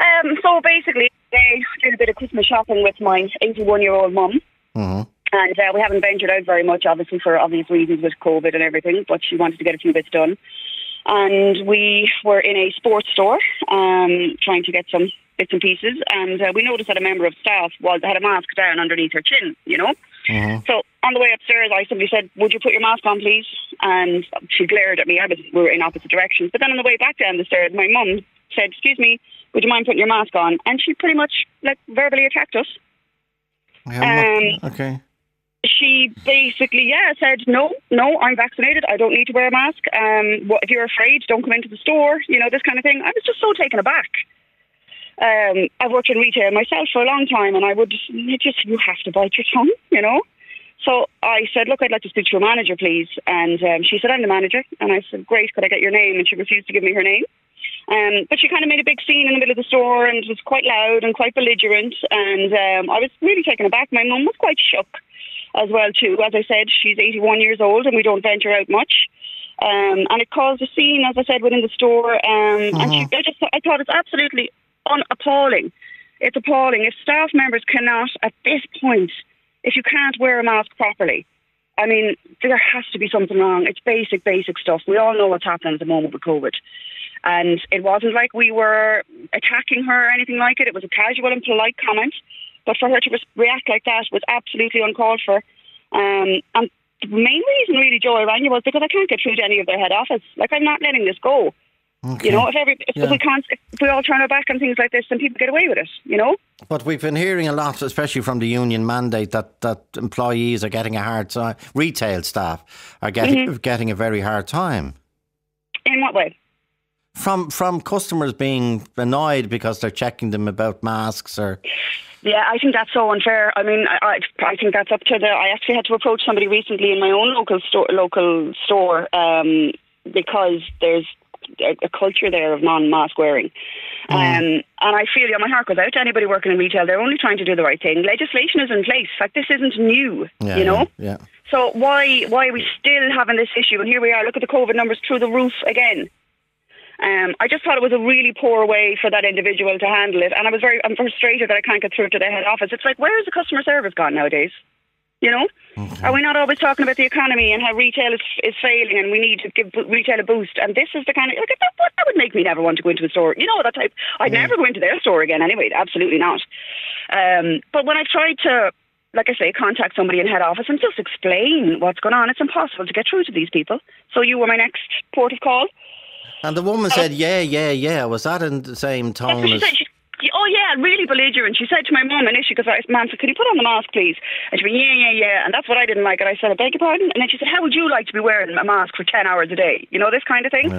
Um, so basically, I did a bit of Christmas shopping with my 81 year old mum. hmm And uh, we haven't ventured out very much, obviously, for obvious reasons with COVID and everything, but she wanted to get a few bits done. And we were in a sports store um, trying to get some bits and pieces. And uh, we noticed that a member of staff was had a mask down underneath her chin, you know? So on the way upstairs, I simply said, Would you put your mask on, please? And she glared at me. I was, we were in opposite directions. But then on the way back down the stairs, my mum said, Excuse me, would you mind putting your mask on? And she pretty much like verbally attacked us. Yeah, what- okay. She basically, yeah, said, No, no, I'm vaccinated. I don't need to wear a mask. Um, what, if you're afraid, don't come into the store, you know, this kind of thing. I was just so taken aback. Um, I've worked in retail myself for a long time, and I would just, you have to bite your tongue, you know? So I said, look, I'd like to speak to your manager, please. And um, she said, I'm the manager. And I said, great, could I get your name? And she refused to give me her name. Um, but she kind of made a big scene in the middle of the store and was quite loud and quite belligerent. And um, I was really taken aback. My mum was quite shook as well, too. As I said, she's 81 years old and we don't venture out much. Um, and it caused a scene, as I said, within the store. Um, And she, I just I thought it's absolutely un- appalling. It's appalling. If staff members cannot, at this point, if you can't wear a mask properly, I mean, there has to be something wrong. It's basic, basic stuff. We all know what's happening at the moment with COVID. And it wasn't like we were attacking her or anything like it. It was a casual and polite comment. But for her to re- react like that was absolutely uncalled for. Um, and the main reason, really, Joe, I rang you was because I can't get through to any of their head office. Like, I'm not letting this go. You know, if every if, Yeah. if we can't, if we all turn our back on things like this, then people get away with it. You know. But we've been hearing a lot, especially from the union mandate, that, that employees are getting a hard time. Retail staff are getting Mm-hmm. getting a very hard time. In what way? From from customers being annoyed because they're checking them about masks or Yeah, I think that's so unfair. I mean, I, I, think that's up to the. I actually had to approach somebody recently in my own local store, local store, um, because there's a, a culture there of non-mask wearing, um, and I feel yeah, my heart goes out to anybody working in retail. They're only trying to do the right thing. Legislation is in place. Like this isn't new, yeah, you know. yeah. So why why are we still having this issue? And here we are. Look at the COVID numbers through the roof again. Um, I just thought it was a really poor way for that individual to handle it, and I was very I'm frustrated that I can't get through to the head office. It's like where is the customer service gone nowadays? You know, are we not always talking about the economy and how retail is is failing and we need to give retail a boost? And this is the kind of like that, that would make me never want to go into a store. You know that type. I'd never go into their store again anyway. Absolutely not. Um, but when I tried to like I say, contact somebody in head office and just explain what's going on. It's impossible to get through to these people. So you were my next port of call. And the woman said, "Yeah, yeah, yeah." Was that in the same tone what she as? She, oh yeah, really belligerent. She said to my mum initially, because I mum said, "Can you put on the mask, please?" And she went, "Yeah, yeah, yeah." And that's what I didn't like. And I said, "I beg your pardon." And then she said, "How would you like to be wearing a mask for ten hours a day?" You know, this kind of thing.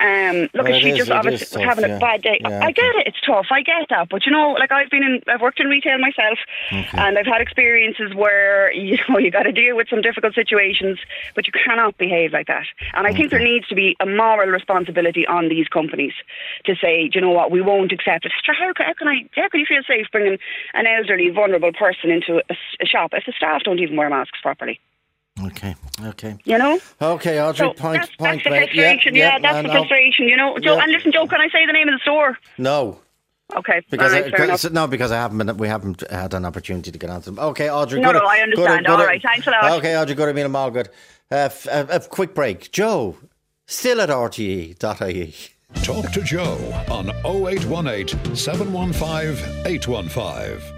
Um, look, Well, at she is- just obviously was tough, having yeah. a bad day. Yeah, I get it; it's tough. I get that, but you know, like I've been in, I've worked in retail myself, and I've had experiences where you know you got to deal with some difficult situations, but you cannot behave like that. And I think there needs to be a moral responsibility on these companies to say, do you know what, we won't accept it. How can, how can I? How can you feel safe bringing an elderly, vulnerable person into a shop if the staff don't even wear masks properly? Okay, okay. You know. Okay, Audrey, So point, that's, point that's the frustration. Yeah, that's the frustration. You know, Joe. Yeah. And listen, Joe, can I say the name of the store? No. Okay, Because all I, fair no, because I haven't been, we haven't had an opportunity to get on to them. Okay, Audrey. No, good- no, I good- understand. good- All right, thanks a lot. Okay, Audrey, good. I mean, I'm all good. Uh, f- a, a quick break. Joe, still at rte.ie. Talk to Joe on 0818 715 815.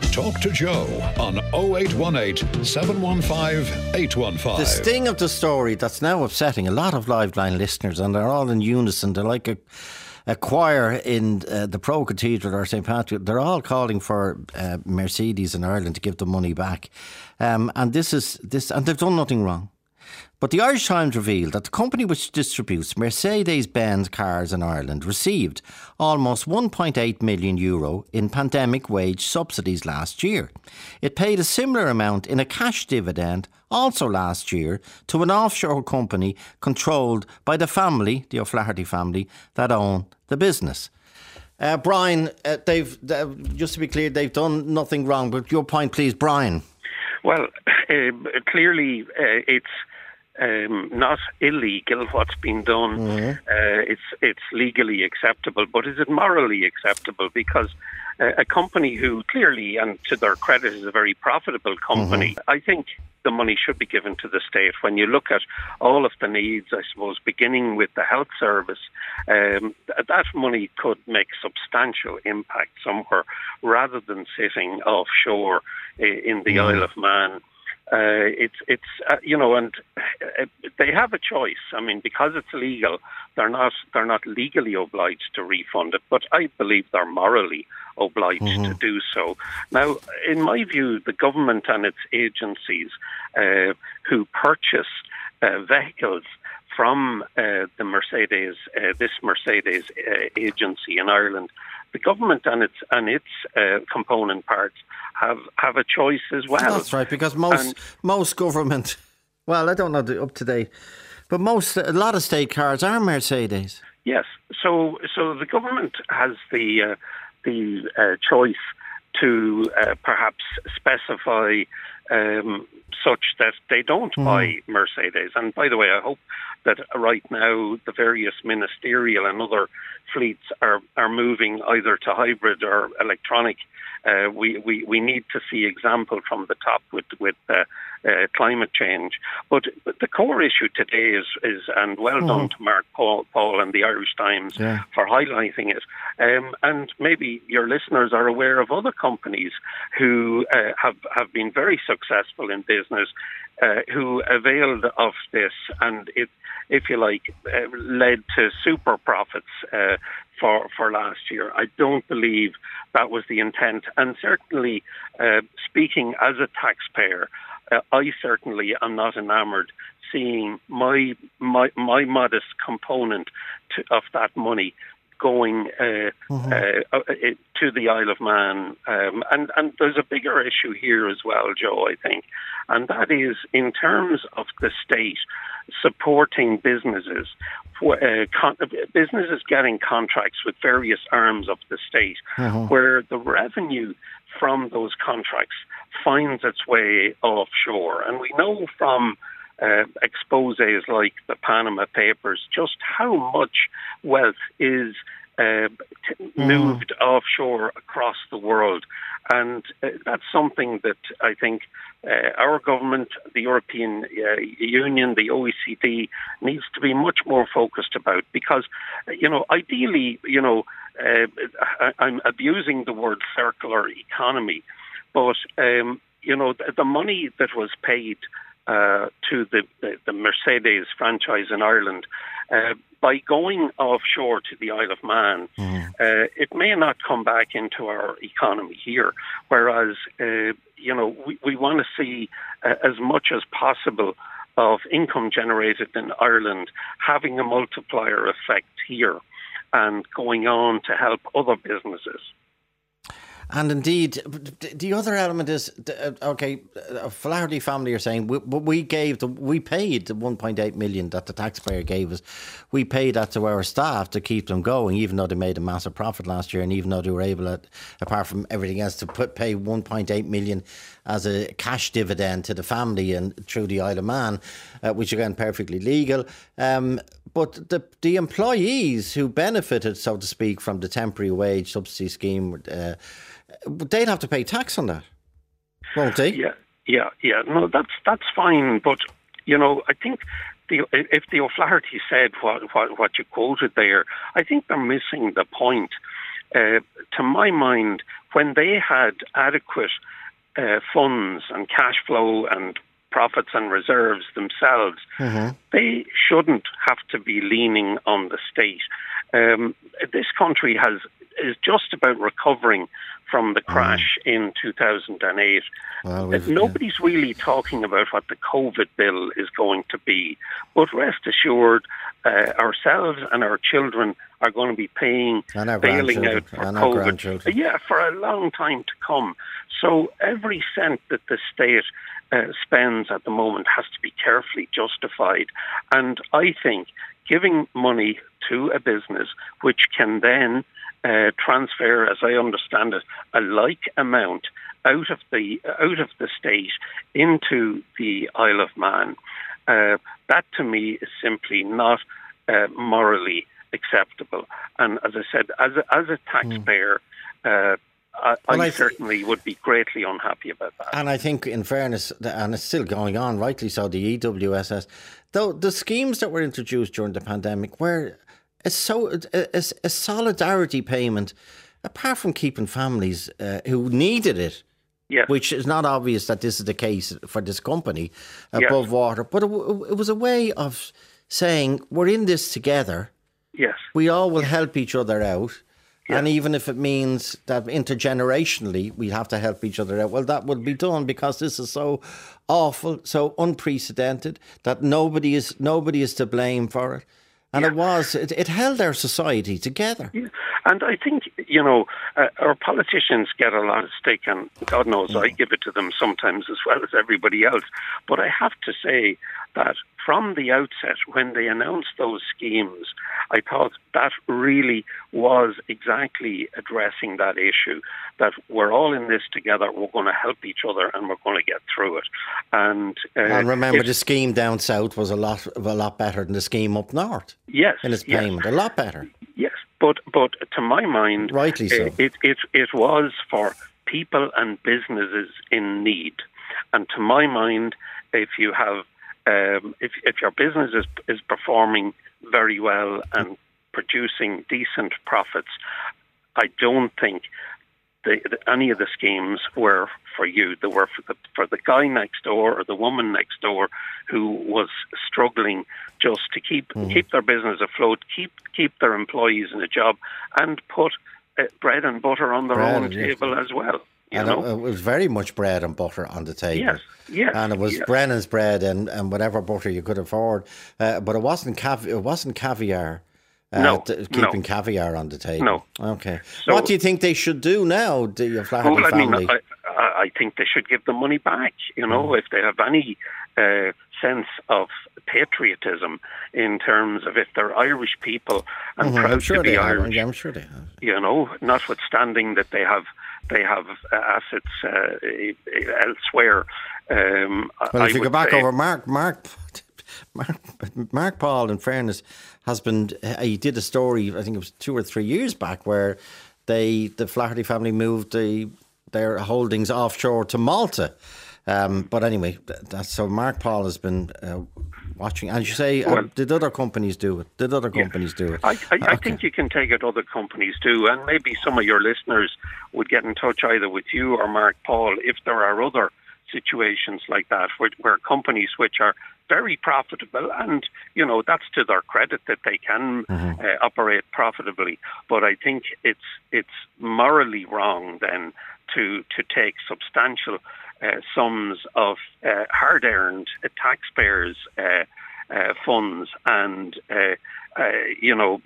Talk to Joe on 0818 715 815. The sting of the story that's now upsetting a lot of Liveline listeners, and they're all in unison. They're like a, a choir in uh, the Pro Cathedral or St. Patrick. They're all calling for uh, Mercedes in Ireland to give the money back. Um, and this is this, and they've done nothing wrong. But the Irish Times revealed that the company which distributes Mercedes Benz cars in Ireland received almost 1.8 million euro in pandemic wage subsidies last year. It paid a similar amount in a cash dividend also last year to an offshore company controlled by the family, the O'Flaherty family, that own the business. Uh, Brian, uh, they've uh, just to be clear, they've done nothing wrong. But your point, please, Brian. Well, um, clearly uh, it's um, not illegal what's been done. Uh, it's it's legally acceptable, but is it morally acceptable? Because uh, a company who clearly, and to their credit, is a very profitable company. I think the money should be given to the state. When you look at all of the needs, I suppose, beginning with the health service, um, th- that money could make substantial impact somewhere rather than sitting offshore in the Isle of Man. Uh, it's it's uh, you know, and uh, they have a choice. I mean, because it's legal, they're not they're not legally obliged to refund it, but I believe they're morally obliged to do so. Now, in my view, the government and its agencies uh, who purchase uh, vehicles from uh, the Mercedes, uh, this Mercedes uh, agency in Ireland, the government and its and its uh, component parts have have a choice as well. That's right, because most And- most government, well, I don't know the up to date, but most a lot of state cars are Mercedes. Yes. So so the government has the uh, the uh, choice to uh, perhaps specify um, such that they don't buy Mercedes. And by the way, I hope that right now the various ministerial and other fleets are, are moving either to hybrid or electronic. Uh, we, we, we need to see example from the top with, with uh, uh, climate change. But, but the core issue today is, is and well done to Mark Paul, Paul and the Irish Times Yeah. for highlighting it. Um, and maybe your listeners are aware of other companies who uh, have, have been very successful in business, uh, who availed of this, and it, if you like, uh, led to super profits uh, for for last year. I don't believe that was the intent, and certainly, uh, speaking as a taxpayer, uh, I certainly am not enamoured seeing my my my modest component to, of that money going uh, uh, uh, to the Isle of Man. Um, and, and there's a bigger issue here as well, Joe, I think, and that is in terms of the state supporting businesses, uh, con- businesses getting contracts with various arms of the state, where the revenue from those contracts finds its way offshore. And we know from uh, exposes like the Panama Papers just how much wealth is uh, t- moved offshore across the world. And uh, that's something that I think uh, our government, the European uh, Union, the OECD needs to be much more focused about because, you know, ideally, you know, uh, I, I'm abusing the word circular economy, but, um, you know, the, the money that was paid uh, to the, the, the Mercedes franchise in Ireland, uh, by going offshore to the Isle of Man, uh, it may not come back into our economy here. Whereas, uh, you know, we, we want to see uh, as much as possible of income generated in Ireland having a multiplier effect here and going on to help other businesses. And indeed, the other element is uh, okay. O'Flaherty family are saying we, we gave the, we paid the 1.8 million that the taxpayer gave us. We paid that to our staff to keep them going, even though they made a massive profit last year, and even though they were able, at, apart from everything else, to put pay 1.8 million as a cash dividend to the family and through the Isle of Man, uh, which again perfectly legal. Um, but the the employees who benefited, so to speak, from the temporary wage subsidy scheme. Uh, they'd have to pay tax on that, won't they? Yeah, yeah, yeah. No, that's that's fine, but you know, I think the, if the O'Flaherty said what, what what you quoted there, I think they're missing the point. Uh, to my mind, when they had adequate uh, funds and cash flow and profits and reserves themselves, mm-hmm. they shouldn't have to be leaning on the state. Um, this country has is just about recovering from the mm. crash mm. in 2008. Well, Nobody's yeah. really talking about what the COVID bill is going to be, but rest assured, uh, ourselves and our children are going to be paying bailing out for COVID. Yeah, for a long time to come. So every cent that the state uh, spends at the moment has to be carefully justified. And I think giving money to a business which can then uh, transfer, as I understand it, a like amount out of the out of the state into the Isle of Man. Uh, that to me is simply not uh, morally acceptable. And as I said, as a, as a taxpayer. Mm. I, well, I, certainly would be greatly unhappy about that. And I think, in fairness, and it's still going on, rightly so, the EWSS, though the schemes that were introduced during the pandemic were a, so, a, a, a solidarity payment, apart from keeping families uh, who needed it. Which is not obvious that this is the case for this company above water, but it, it, was a way of saying we're in this together. Yes, we all will help each other out, yes. and even if it means that intergenerationally we have to help each other out, well, that will be done because this is so awful, so unprecedented that nobody is nobody is to blame for it. And yeah. it was, it, it, held our society together. Yeah. And I think, you know, uh, our politicians get a lot of stake, and God knows mm. I give it to them sometimes as well as everybody else. But I have to say that from the outset, when they announced those schemes, I thought that really was exactly addressing that issue that we're all in this together, we're going to help each other, and we're going to get through it. And, uh, and remember, the scheme down south was a lot a lot better than the scheme up north. Yes, in its payment, yes. a lot better. Yes, but but to my mind, rightly so, it, it it was for people and businesses in need, and to my mind, if you have um, if, if your business is, is performing very well and producing decent profits, I don't think the, the, any of the schemes were for you. They were for the, for the guy next door or the woman next door who was struggling just to keep mm-hmm. keep their business afloat, keep keep their employees in a job, and put uh, bread and butter on their bread, own table as well. You and know? it, was very much bread and butter on the table. Yes, yes. And it was yes. Brennan's bread and, and whatever butter you could afford. Uh, but it wasn't cav- it wasn't caviar. Uh, no, keeping no. caviar on the table. No. Okay. So, what do you think they should do now, the Flaherty well, I family? Mean, I, I, think they should give the money back. You know, mm. if they have any uh, sense of patriotism in terms of if they're Irish people and mm-hmm. proud sure to be Irish. Have. I'm sure they have. You know, notwithstanding that they have they have uh, assets uh, elsewhere. Um, well, I if you go back over Mark, Mark, Mark, Mark Paul, in fairness, has been. He did a story. I think it was two or three years back where they, the Flaherty family, moved the, their holdings offshore to Malta. Um, but anyway, that's so. Mark Paul has been uh, watching. And you say, uh, well, uh, did other companies do it? Did other companies yeah. do it? I, I, okay. I, think you can take it other companies do, and maybe some of your listeners would get in touch either with you or Mark Paul if there are other situations like that where, where companies which are very profitable, and you know that's to their credit that they can mm-hmm. uh, operate profitably. But I think it's it's morally wrong then to to take substantial sums of uh, hard-earned uh, taxpayers' uh, uh, funds, and uh, you know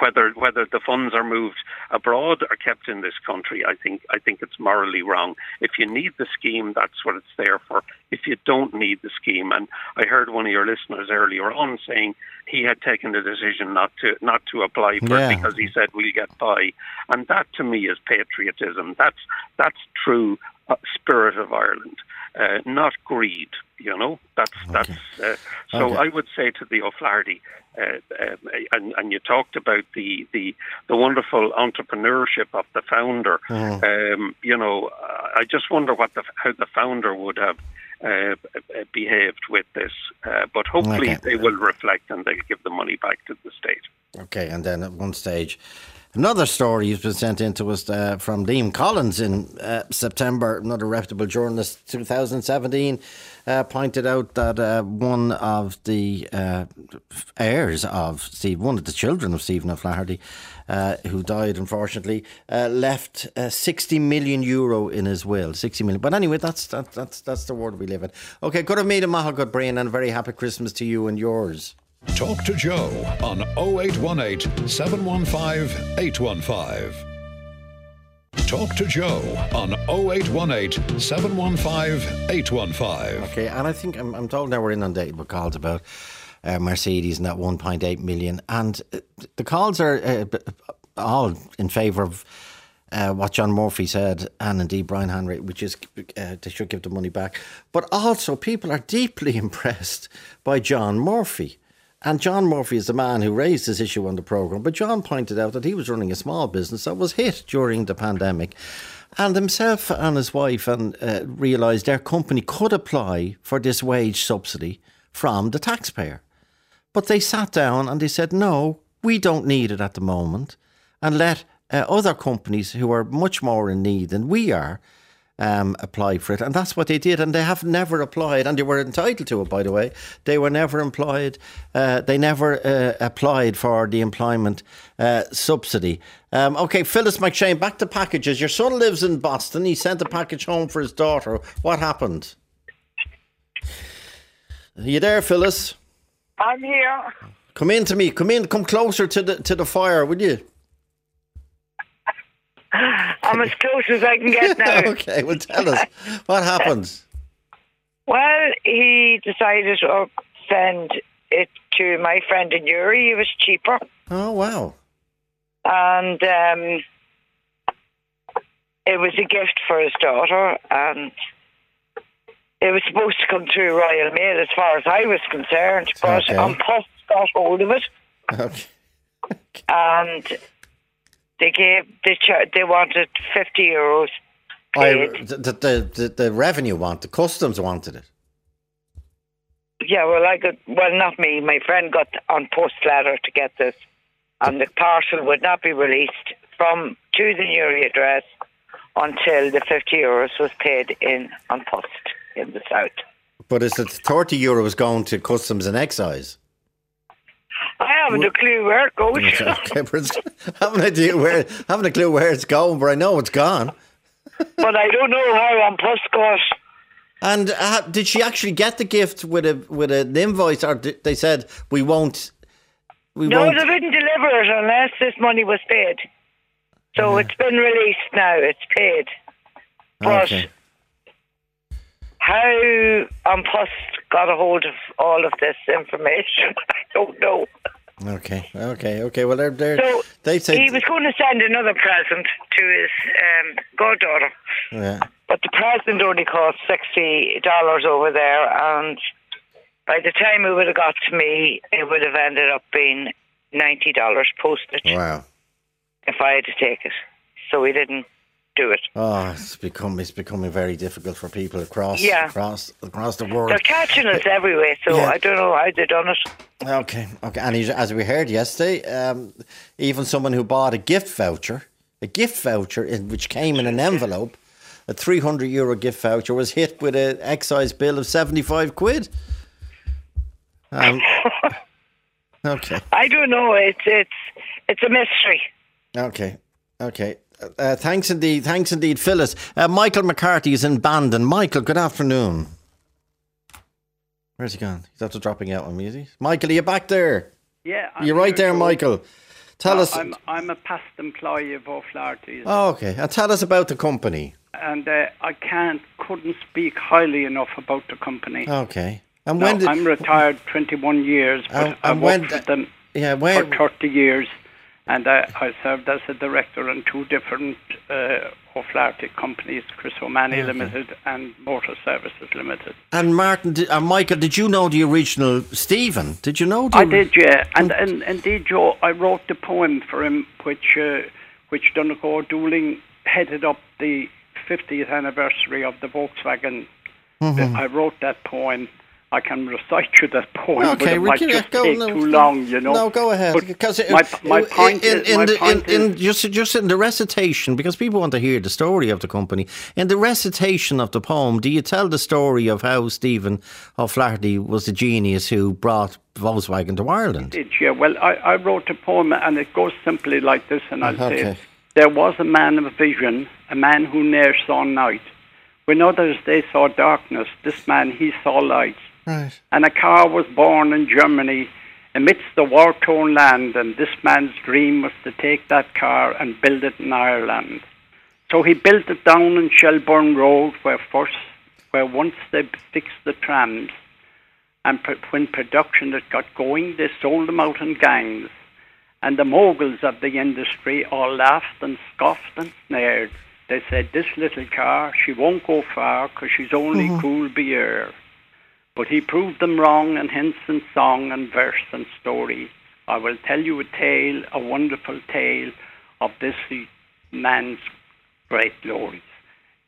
whether whether the funds are moved abroad or kept in this country, I think I think it's morally wrong. If you need the scheme, that's what it's there for. If you don't need the scheme, and I heard one of your listeners earlier on saying he had taken the decision not to not to apply for Yeah. it because he said we'll get by, and that to me is patriotism. That's that's true uh, spirit of Ireland, uh, not greed. You know, that's that's. Uh, so Okay. I would say to the O'Flaherty, uh, um, and, and you talked about the, the the wonderful entrepreneurship of the founder. Um, you know, I just wonder what the how the founder would have. Uh, behaved with this, uh, but hopefully Okay. they will reflect and they'll give the money back to the state. Okay, and then at one stage, another story has been sent in to us uh, from Liam Collins in uh, September. Another reputable journalist, 2017, uh, pointed out that uh, one of the uh, heirs of Steve, one of the children of Stephen O'Flaherty, uh, who died unfortunately, left uh, 60 million euro in his will. 60 million. But anyway, that's that, that's that's the world we live in. Okay, good of me to Maha good brain and very happy Christmas to you and yours. Talk to Joe on 0818 715 815. Talk to Joe on 0818 715 815. Okay, and I think I'm, I'm told now we're inundated with calls about uh, Mercedes and that 1.8 million, and uh, the calls are uh, all in favour of uh, what John Murphy said, and indeed Brian Henry, which is uh, they should give the money back. But also, people are deeply impressed by John Murphy. And John Murphy is the man who raised this issue on the programme. But John pointed out that he was running a small business that was hit during the pandemic. And himself and his wife and uh, realised their company could apply for this wage subsidy from the taxpayer. But they sat down and they said, no, we don't need it at the moment. And let uh, other companies who are much more in need than we are um, apply for it. And that's what they did. And they have never applied, and they were entitled to it, by the way. They were never employed, uh, they never uh, applied for the employment uh, subsidy. Um, okay, Phyllis McShane, back to packages. Your son lives in Boston. He sent a package home for his daughter. What happened? Are you there, Phyllis? I'm here. Come in to me. Come in. Come closer to the to the fire, would you? I'm as close as I can get now. okay. Well, tell us what happened. Well, he decided to send it to my friend in Newry. It was cheaper. Oh wow. And um, it was a gift for his daughter. And it was supposed to come through Royal Mail as far as I was concerned. But Okay. Post got hold of it. Okay. And they gave, they, cha- they wanted 50 euros I, the, the, the, the revenue want, the customs wanted it. Yeah, well, I got well, not me. My friend got An Post ladder to get this, and the parcel would not be released from to the new address until the fifty euros was paid in An Post in the south. But is it 30 euros going to customs and excise? I haven't a clue where it goes. but haven't, a idea where, haven't a clue where it's going, but I know it's gone. but I don't know how An Post got. And uh, did she actually get the gift with a with an invoice, or did they said we won't? We no, won't. they didn't deliver it unless this money was paid. So it's been released now. It's paid. But Okay. how An Post got a hold of all of this information, I don't know. Okay, okay, okay. Well, they're, they're, So they said. he was going to send another present to his um, goddaughter, yeah. but the present only cost sixty dollars over there, and by the time it would have got to me, it would have ended up being ninety dollars postage Wow. if I had to take it. So we didn't do it. Oh, it's become it's becoming very difficult for people across Yeah. across across the world. They're catching us everywhere, so Yeah. I don't know how they done it. Okay, okay. And as- we heard yesterday, um, even someone who bought a gift voucher, a gift voucher in, which came in an envelope, a 300 euro gift voucher, was hit with an excise bill of 75 quid. Um, okay, I don't know. It's it's it's a mystery. okay, okay. Uh, thanks indeed. Thanks indeed, Phyllis. Uh, Michael McCarthy is in Bandon. Michael, good afternoon. Where's he gone? He's after dropping out on me, is he? Michael, are you back there? Yeah, I'm You're right there, Joe. Michael. Tell Uh, us. I'm I'm a past employee of O'Flaherty's, Oh, okay. And tell us about the company. and uh, I can't couldn't speak highly enough about the company. Okay. And Now, when did? I'm retired 21 years, but And- I and when worked with them yeah, when? for 30 years, and I, I served as a director in two different uh, O'Flaherty companies, Chris O'Mahony Okay. Limited and Motor Services Limited. And Martin, did, and Michael, did you know the original Stephen? Did you know? The, I did, yeah, and, and indeed, Joe, I wrote the poem for him, which uh, which Donegal Dooling headed up the 50th anniversary of the Volkswagen. Mhm. I wrote that poem. I can recite you that poem, but Okay, it we might can- just go- take no, too long, you know. No, go ahead. But Because it, my, my point in, is, in my the, point in, is, in just just in the recitation, because people want to hear the story of the company. In the recitation of the poem, do you tell the story of how Stephen O'Flaherty was the genius who brought Volkswagen to Ireland? did, yeah. Well, I, I wrote a poem, and it goes simply like this, and I'll say Okay. it. There was a man of vision, a man who ne'er saw night. When others they saw darkness, this man he saw light. Right. And a car was born in Germany amidst the war-torn land, and this man's dream was to take that car and build it in Ireland. So he built it down in Shelbourne Road, where first, where once they fixed the trams, and pr- when production had got going, they sold them out in gangs. And the moguls of the industry all laughed and scoffed and sneered. They said, "This little car, she won't go far, 'cause she's only Mhm. cool beer." But he proved them wrong, and hence in song and verse and story, I will tell you a tale, a wonderful tale of this man's great glories.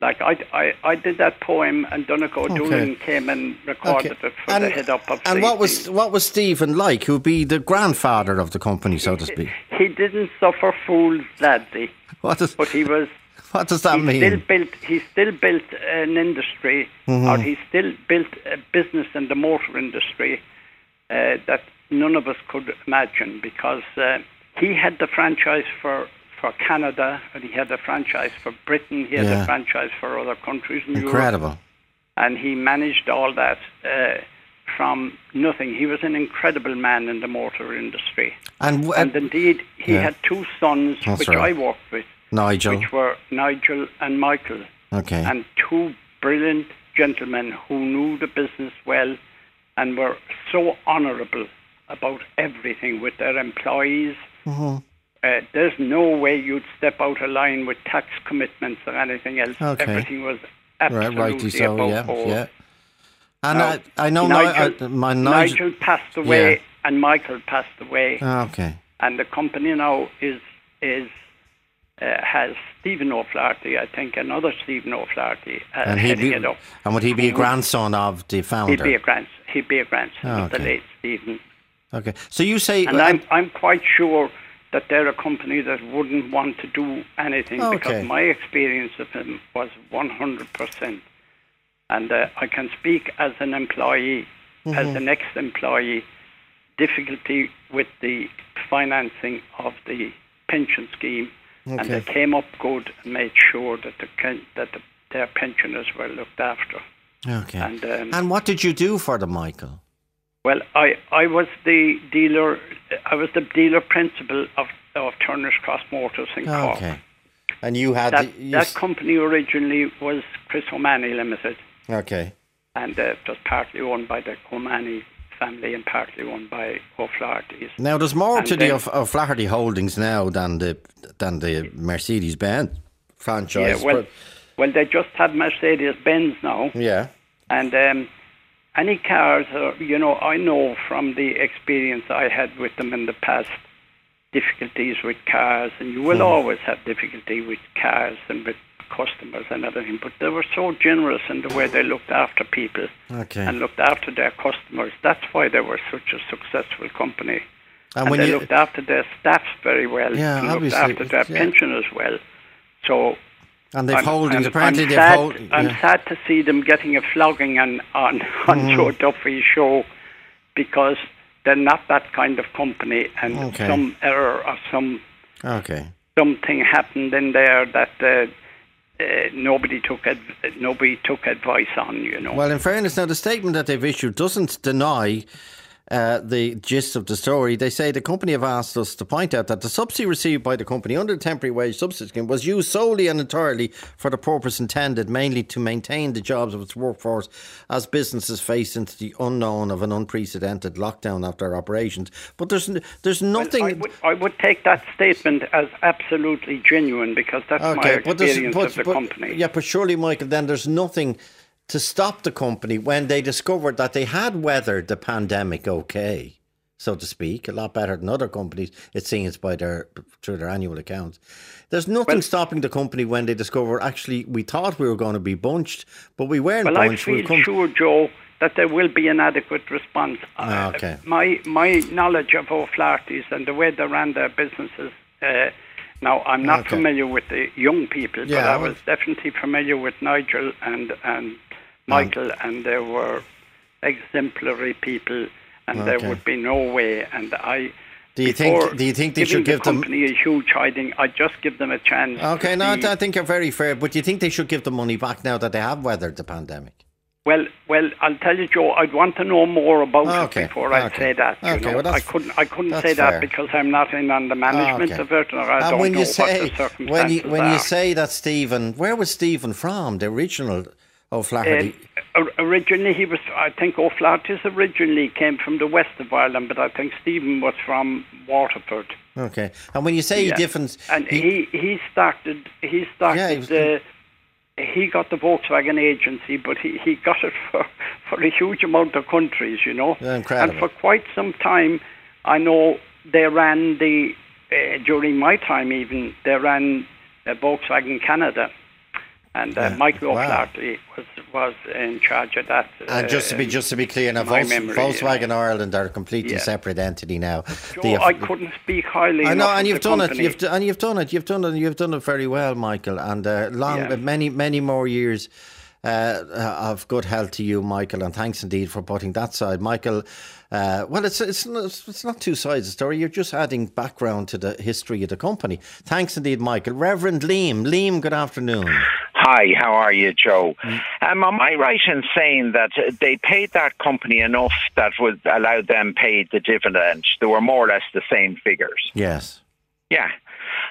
Like I, I, I did that poem, and Donegal Okay. Came and recorded Okay. it for the head up of And what was what was Stephen like? Who'd be the grandfather of the company, so to speak? He didn't suffer fools gladly. What does but he was what does that he mean? Still built, he still built an industry, Mhm. or he still built a business in the motor industry uh, that none of us could imagine because uh, he had the franchise for, for Canada and he had the franchise for Britain, he had Yeah. the franchise for other countries in Europe. Incredible. And he managed all that uh, from nothing. He was an incredible man in the motor industry. And, w- and indeed, he Yeah. had two sons, That's which right. I worked with Nigel. which were Nigel and Michael. Okay. And two brilliant gentlemen who knew the business well and were so honourable about everything with their employees. Mhm. Uh, there's no way you'd step out of line with tax commitments or anything else. Okay. Everything was Right, absolutely rightly so. above Yeah, board. yeah. And Now, I, I know Nigel, Ni- I, my Nigel, Nigel. passed away Yeah. and Michael passed away Ah, okay. and the company now is is uh, has Stephen O'Flaherty, I think, another Stephen O'Flaherty uh, And he'd be, it up. and would he be a grandson of the founder? He'd be a grand, he'd be a grandson Oh, of the late Stephen. Okay. So you say And I'm I'm quite sure that they're a company that wouldn't want to do anything Okay. because my experience of them was 100 percent. And uh, I can speak as an employee, as Mhm. an ex-employee, difficulty with the financing of the pension scheme, and Okay. they came up good and made sure that the that the, their pensioners were looked after. Okay. And um, And what did you do for them, Michael? well, I, I was the dealer. I was the dealer principal of, of Turner's Cross Motors in Cork. Okay. And you had That, the, you that company originally was Chris O'Mahony Limited, okay. and uh, it was partly owned by the O'Mahony family and partly owned by O'Flaherty's. Now there's more And to the then- of, of Flaherty Holdings now than the than the Mercedes Benz franchise. Yeah, well, well, they just have Mercedes Benz now, yeah. and um, any cars, are, you know, I know from the experience I had with them in the past, difficulties with cars, and you will Hmm. always have difficulty with cars and with customers and everything. But they were so generous in the way they looked after people Okay. and looked after their customers. That's why they were such a successful company. And And, when they you- looked after their staffs very well Yeah, and looked after their yeah. pensioners well. So And they've I'm- holdings. I'm- apparently I'm they've sad, hold. I'm sad to see them getting a flogging on on, on Mhm. Joe Duffy's show because they're not that kind of company, and Okay. some error or some Okay. something happened in there that uh, uh, nobody took nobody took advice on. You know. Well, in fairness, now the statement that they've issued doesn't deny uh, the gist of the story. They say the company have asked us to point out that the subsidy received by the company under the temporary wage subsidy scheme was used solely and entirely for the purpose intended, mainly to maintain the jobs of its workforce as businesses face into the unknown of an unprecedented lockdown after operations. But there's there's nothing. Well, I, would, I, would, take that statement as absolutely genuine because that's okay, my experience but of the but, company. Yeah, but surely, Michael, then there's nothing to stop the company when they discovered that they had weathered the pandemic okay, so to speak, a lot better than other companies. It seems by their through their annual accounts. There's nothing well, stopping the company when they discover actually we thought we were going to be bunched, but we weren't well, bunched. I feel come... sure, Joe, that there will be an adequate response. Ah, okay. Uh, my my knowledge of O'Flaherty's and the way they ran their businesses. Uh, now, I'm not okay. familiar with the young people, yeah, but I was definitely familiar with Nigel and, and Michael, and they were exemplary people, and okay. there would be no way. And I. Do you think? Do you think they should give the company them a huge hiding? I just give them a chance. Okay, no, I think you're very fair. But do you think they should give the money back now that they have weathered the pandemic? Well, well, I'll tell you, Joe. I'd want to know more about okay. it before I say that. You okay, know? well, I couldn't, I couldn't say that fair. because I'm not in on the management okay. of it, or I and don't when know you say, what the circumstances when you when are. you say that Stephen, where was Stephen from? The original O'Flaherty. Uh, originally, he was. I think O'Flaherty's originally came from the west of Ireland, but I think Stephen was from Waterford. Okay, and when you say yeah. difference, and he, he, he started he started Yeah, he was- the. He got the Volkswagen agency, but he, he got it for, for a huge amount of countries, you know. Incredible. And for quite some time, I know they ran the, uh, during my time even, they ran uh, Volkswagen Canada. And uh, Yeah, Michael wow. O'Flaherty was, was in charge of that. And just to be uh, just to be clear, now memory, Volkswagen Ireland are a completely Yeah. separate entity now. Joe, The- I couldn't speak highly I know, and you've done company. it. You've and you've done it. You've done it. You've done it very well, Michael. And uh, long, Yeah. many, many more years uh, of good health to you, Michael. And thanks indeed for putting that side, Michael. Uh, well, it's it's it's not two sides of the story. You're just adding background to the history of the company. Thanks indeed, Michael. Reverend Liam. Liam, good afternoon. Hi, how are you, Joe? Um, am I right in saying that uh, they paid that company enough that would allow them pay the dividend? They were more or less the same figures. Yes. Yeah.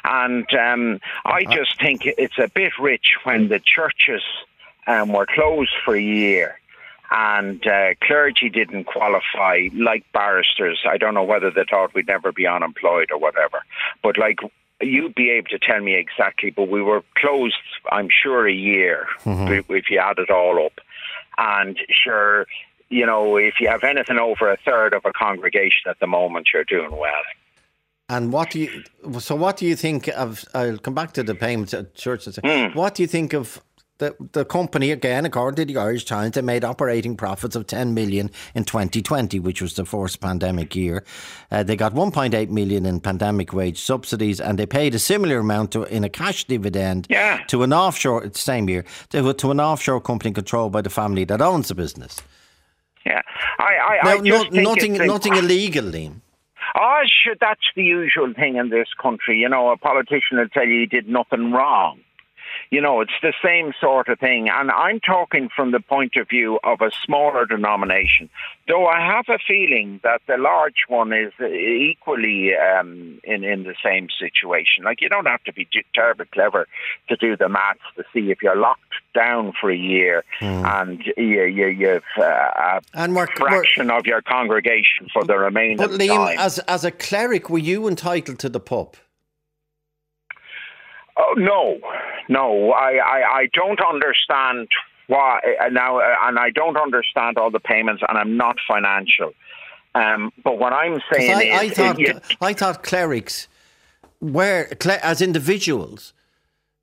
And um, I just think it's a bit rich when the churches um, were closed for a year and uh, clergy didn't qualify like barristers. I don't know whether they thought we'd never be unemployed or whatever. But like you'd be able to tell me exactly, but we were closed, I'm sure, a year if if you add it all up. And sure, you know, if you have anything over a third of a congregation at the moment, you're doing well. And what do you? So, what do you think of? I'll come back to the payments at churches. Hmm. What do you think of the the company again? According to the Irish Times, they made operating profits of ten million in 2020, which was the first pandemic year. Uh, they got 1.8 million in pandemic wage subsidies, and they paid a similar amount to, in a cash dividend Yeah. to an offshore same year to, to an offshore company controlled by the family that owns the business. Yeah, I, I, Now, I no, nothing, nothing illegal, Liam. Oh, sure, that's the usual thing in this country. You know, a politician will tell you he did nothing wrong. You know, it's the same sort of thing. And I'm talking from the point of view of a smaller denomination, though I have a feeling that the large one is equally um, in, in the same situation. Like, you don't have to be terribly clever to do the maths to see if you're locked down for a year and you, you, you've uh, a And we're, we're, fraction of your congregation for the remainder but of the Liam, as as a cleric, were you entitled to the pup? Oh no, no, I, I, I don't understand why uh, now, uh, and I don't understand all the payments, and I'm not financial. Um, but what I'm saying I, is, I thought I thought clerics were as individuals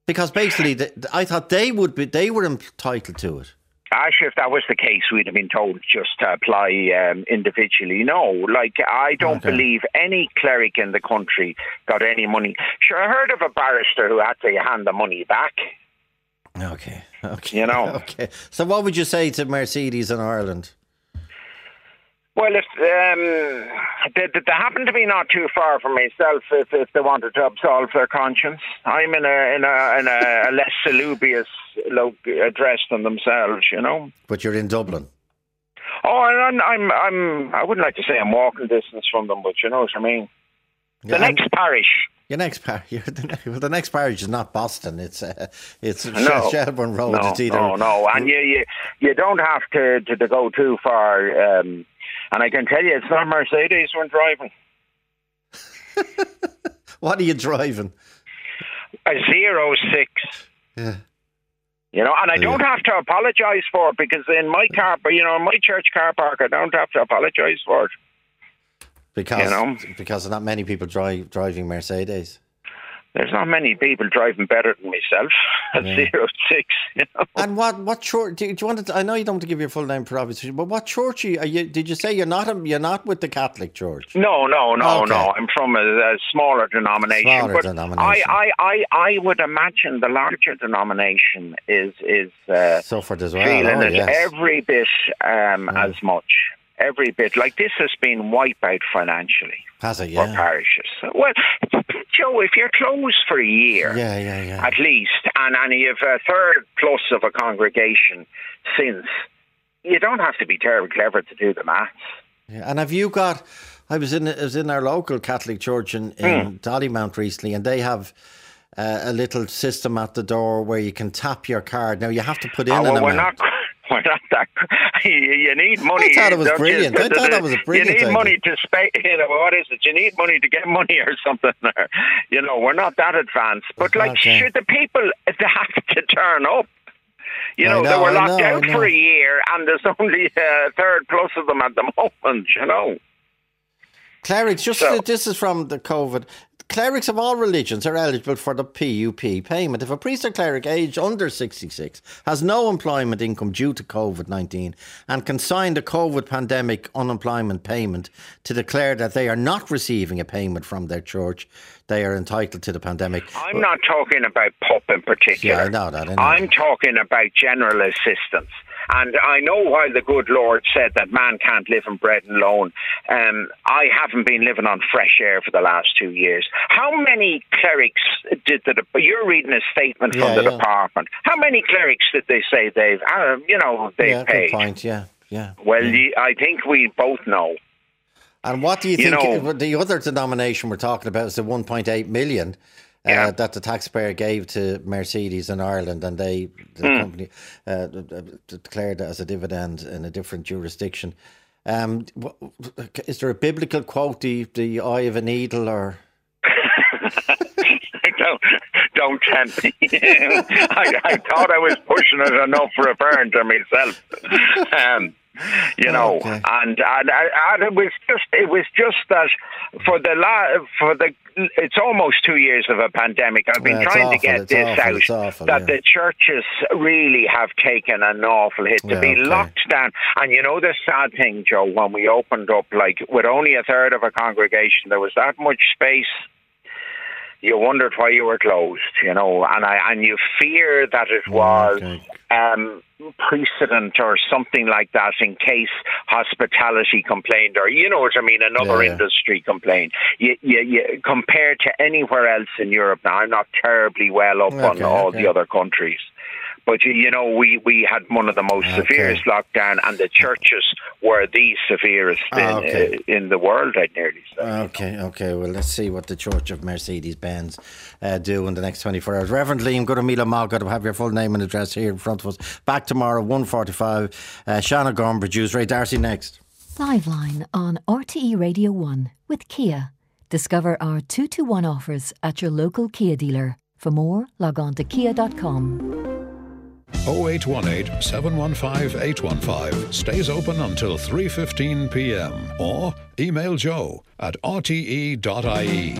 because basically the, I thought they would be they were entitled to it. Actually, if that was the case, we'd have been told just to apply um, individually. No, like I don't Okay. believe any cleric in the country got any money. Sure, I heard of a barrister who had to hand the money back. Okay, okay, You know. okay. So what would you say to Mercedes in Ireland? Well, if um, they, they happen to be not too far from myself, if, if they wanted to absolve their conscience, I'm in a in a, in a, less salubrious lo- address than themselves. You know. But you're in Dublin. Oh, and I'm, I'm I'm I wouldn't like to say I'm walking distance from them, but you know what I mean. The Yeah, next and- parish. Your next parish, the, well, the next parish is not Boston. It's uh, it's No, Shelbourne Road. No, it's either no, no, and you, you you don't have to, to, to go too far. Um, and I can tell you, it's not Mercedes we're driving. What are you driving? A zero six. Yeah. You know, and I don't have to apologise for it because in my car, but you know, in my church car park, I don't have to apologise for it. Because You know? because not many people drive driving Mercedes. There's not many people driving better than myself at Yeah. zero six. You know, And what what church? Do you, do you want to? I know you don't want to give your full name for obvious reasons, but what church are you? Did you say you're not? A, you're not with the Catholic Church? no, no, no, Okay. no. I'm from a, a smaller denomination, Smaller but denomination. I, I, I, I would imagine the larger denomination is is uh, Suffered as well. feeling oh, it yes. every bit um, as much. Every bit. Like this has been wiped out financially Has it? Yeah. parishes. Well, Joe, if you're closed for a year, Yeah, yeah, yeah. at least, and, and you have a third plus of a congregation since, you don't have to be terribly clever to do the maths. Yeah, And have you got? I was in I was in our local Catholic church in, in Dollymount recently, and they have uh, a little system at the door where you can tap your card. Now you have to put in Oh, an well, we're amount. not. We're not that. You, need money. I thought it was don't you? brilliant. I thought that was a brilliant You need idea. money to spend. You know what is it? You need money to get money or something. Or, you know, we're not that advanced. But like, Okay. sure, the people they have to turn up. You I know, they were locked know, out for a year, and there's only a third plus of them at the moment. You know. Clerics, just So- this is from the COVID. Clerics of all religions are eligible for the PUP payment. If a priest or cleric aged under 66 has no employment income due to COVID 19 and can sign the COVID pandemic unemployment payment to declare that they are not receiving a payment from their church, they are entitled to the pandemic. I'm not talking about PUP in particular. Yeah, I know that. I know I'm talking about general assistance. And I know why the good Lord said that man can't live on bread alone. Um, I haven't been living on fresh air for the last two years. How many clerics did the you're reading a statement from Yeah, the yeah. department? How many clerics did they say they've uh, you know they've yeah, paid? good point. Yeah, yeah. Well, ye- I think we both know. And what do you You think know- the other denomination we're talking about is the 1.8 million uh, that the taxpayer gave to Mercedes in Ireland, and they the Hmm. company uh, declared it as a dividend in a different jurisdiction. Um, is there a biblical quote, the, the eye of a needle, or don't don't tempt me. I, I thought I was pushing it enough for a parent to myself. Um, you oh, know, Okay. and, and and it was just it was just that for the la- for the it's almost two years of a pandemic. I've been Yeah, trying awful, to get this awful, out awful, that yeah. the churches really have taken an awful hit to Yeah, be okay. locked down. And you know the sad thing, Joe, when we opened up, like with only a third of a congregation, there was that much space you wondered why you were closed, you know, and I and you fear that it was um, precedent or something like that in case hospitality complained or you know what I mean, another Yeah, industry complained. You, you, you, compared to anywhere else in Europe, now I'm not terribly well up on all okay. the other countries. But you, you know, we, we had one of the most Okay. severest lockdown, and the churches were the severest in, Ah, okay. uh, in the world. I'd nearly say. Okay, okay. Well, let's see what the Church of Mercedes Benz uh, do in the next 24 hours. Reverend Liam, good to meet you. Good to have your full name and address here in front of us. Back tomorrow, 1.45. Uh, Shanna Gorm, producer. Ray D'Arcy next. Liveline on RTE Radio 1 with Kia. Discover our 2 to 1 offers at your local Kia dealer. For more, log on to kia.com. 0818 715 815 stays open until 3:15 p.m. or email joe at rte.ie.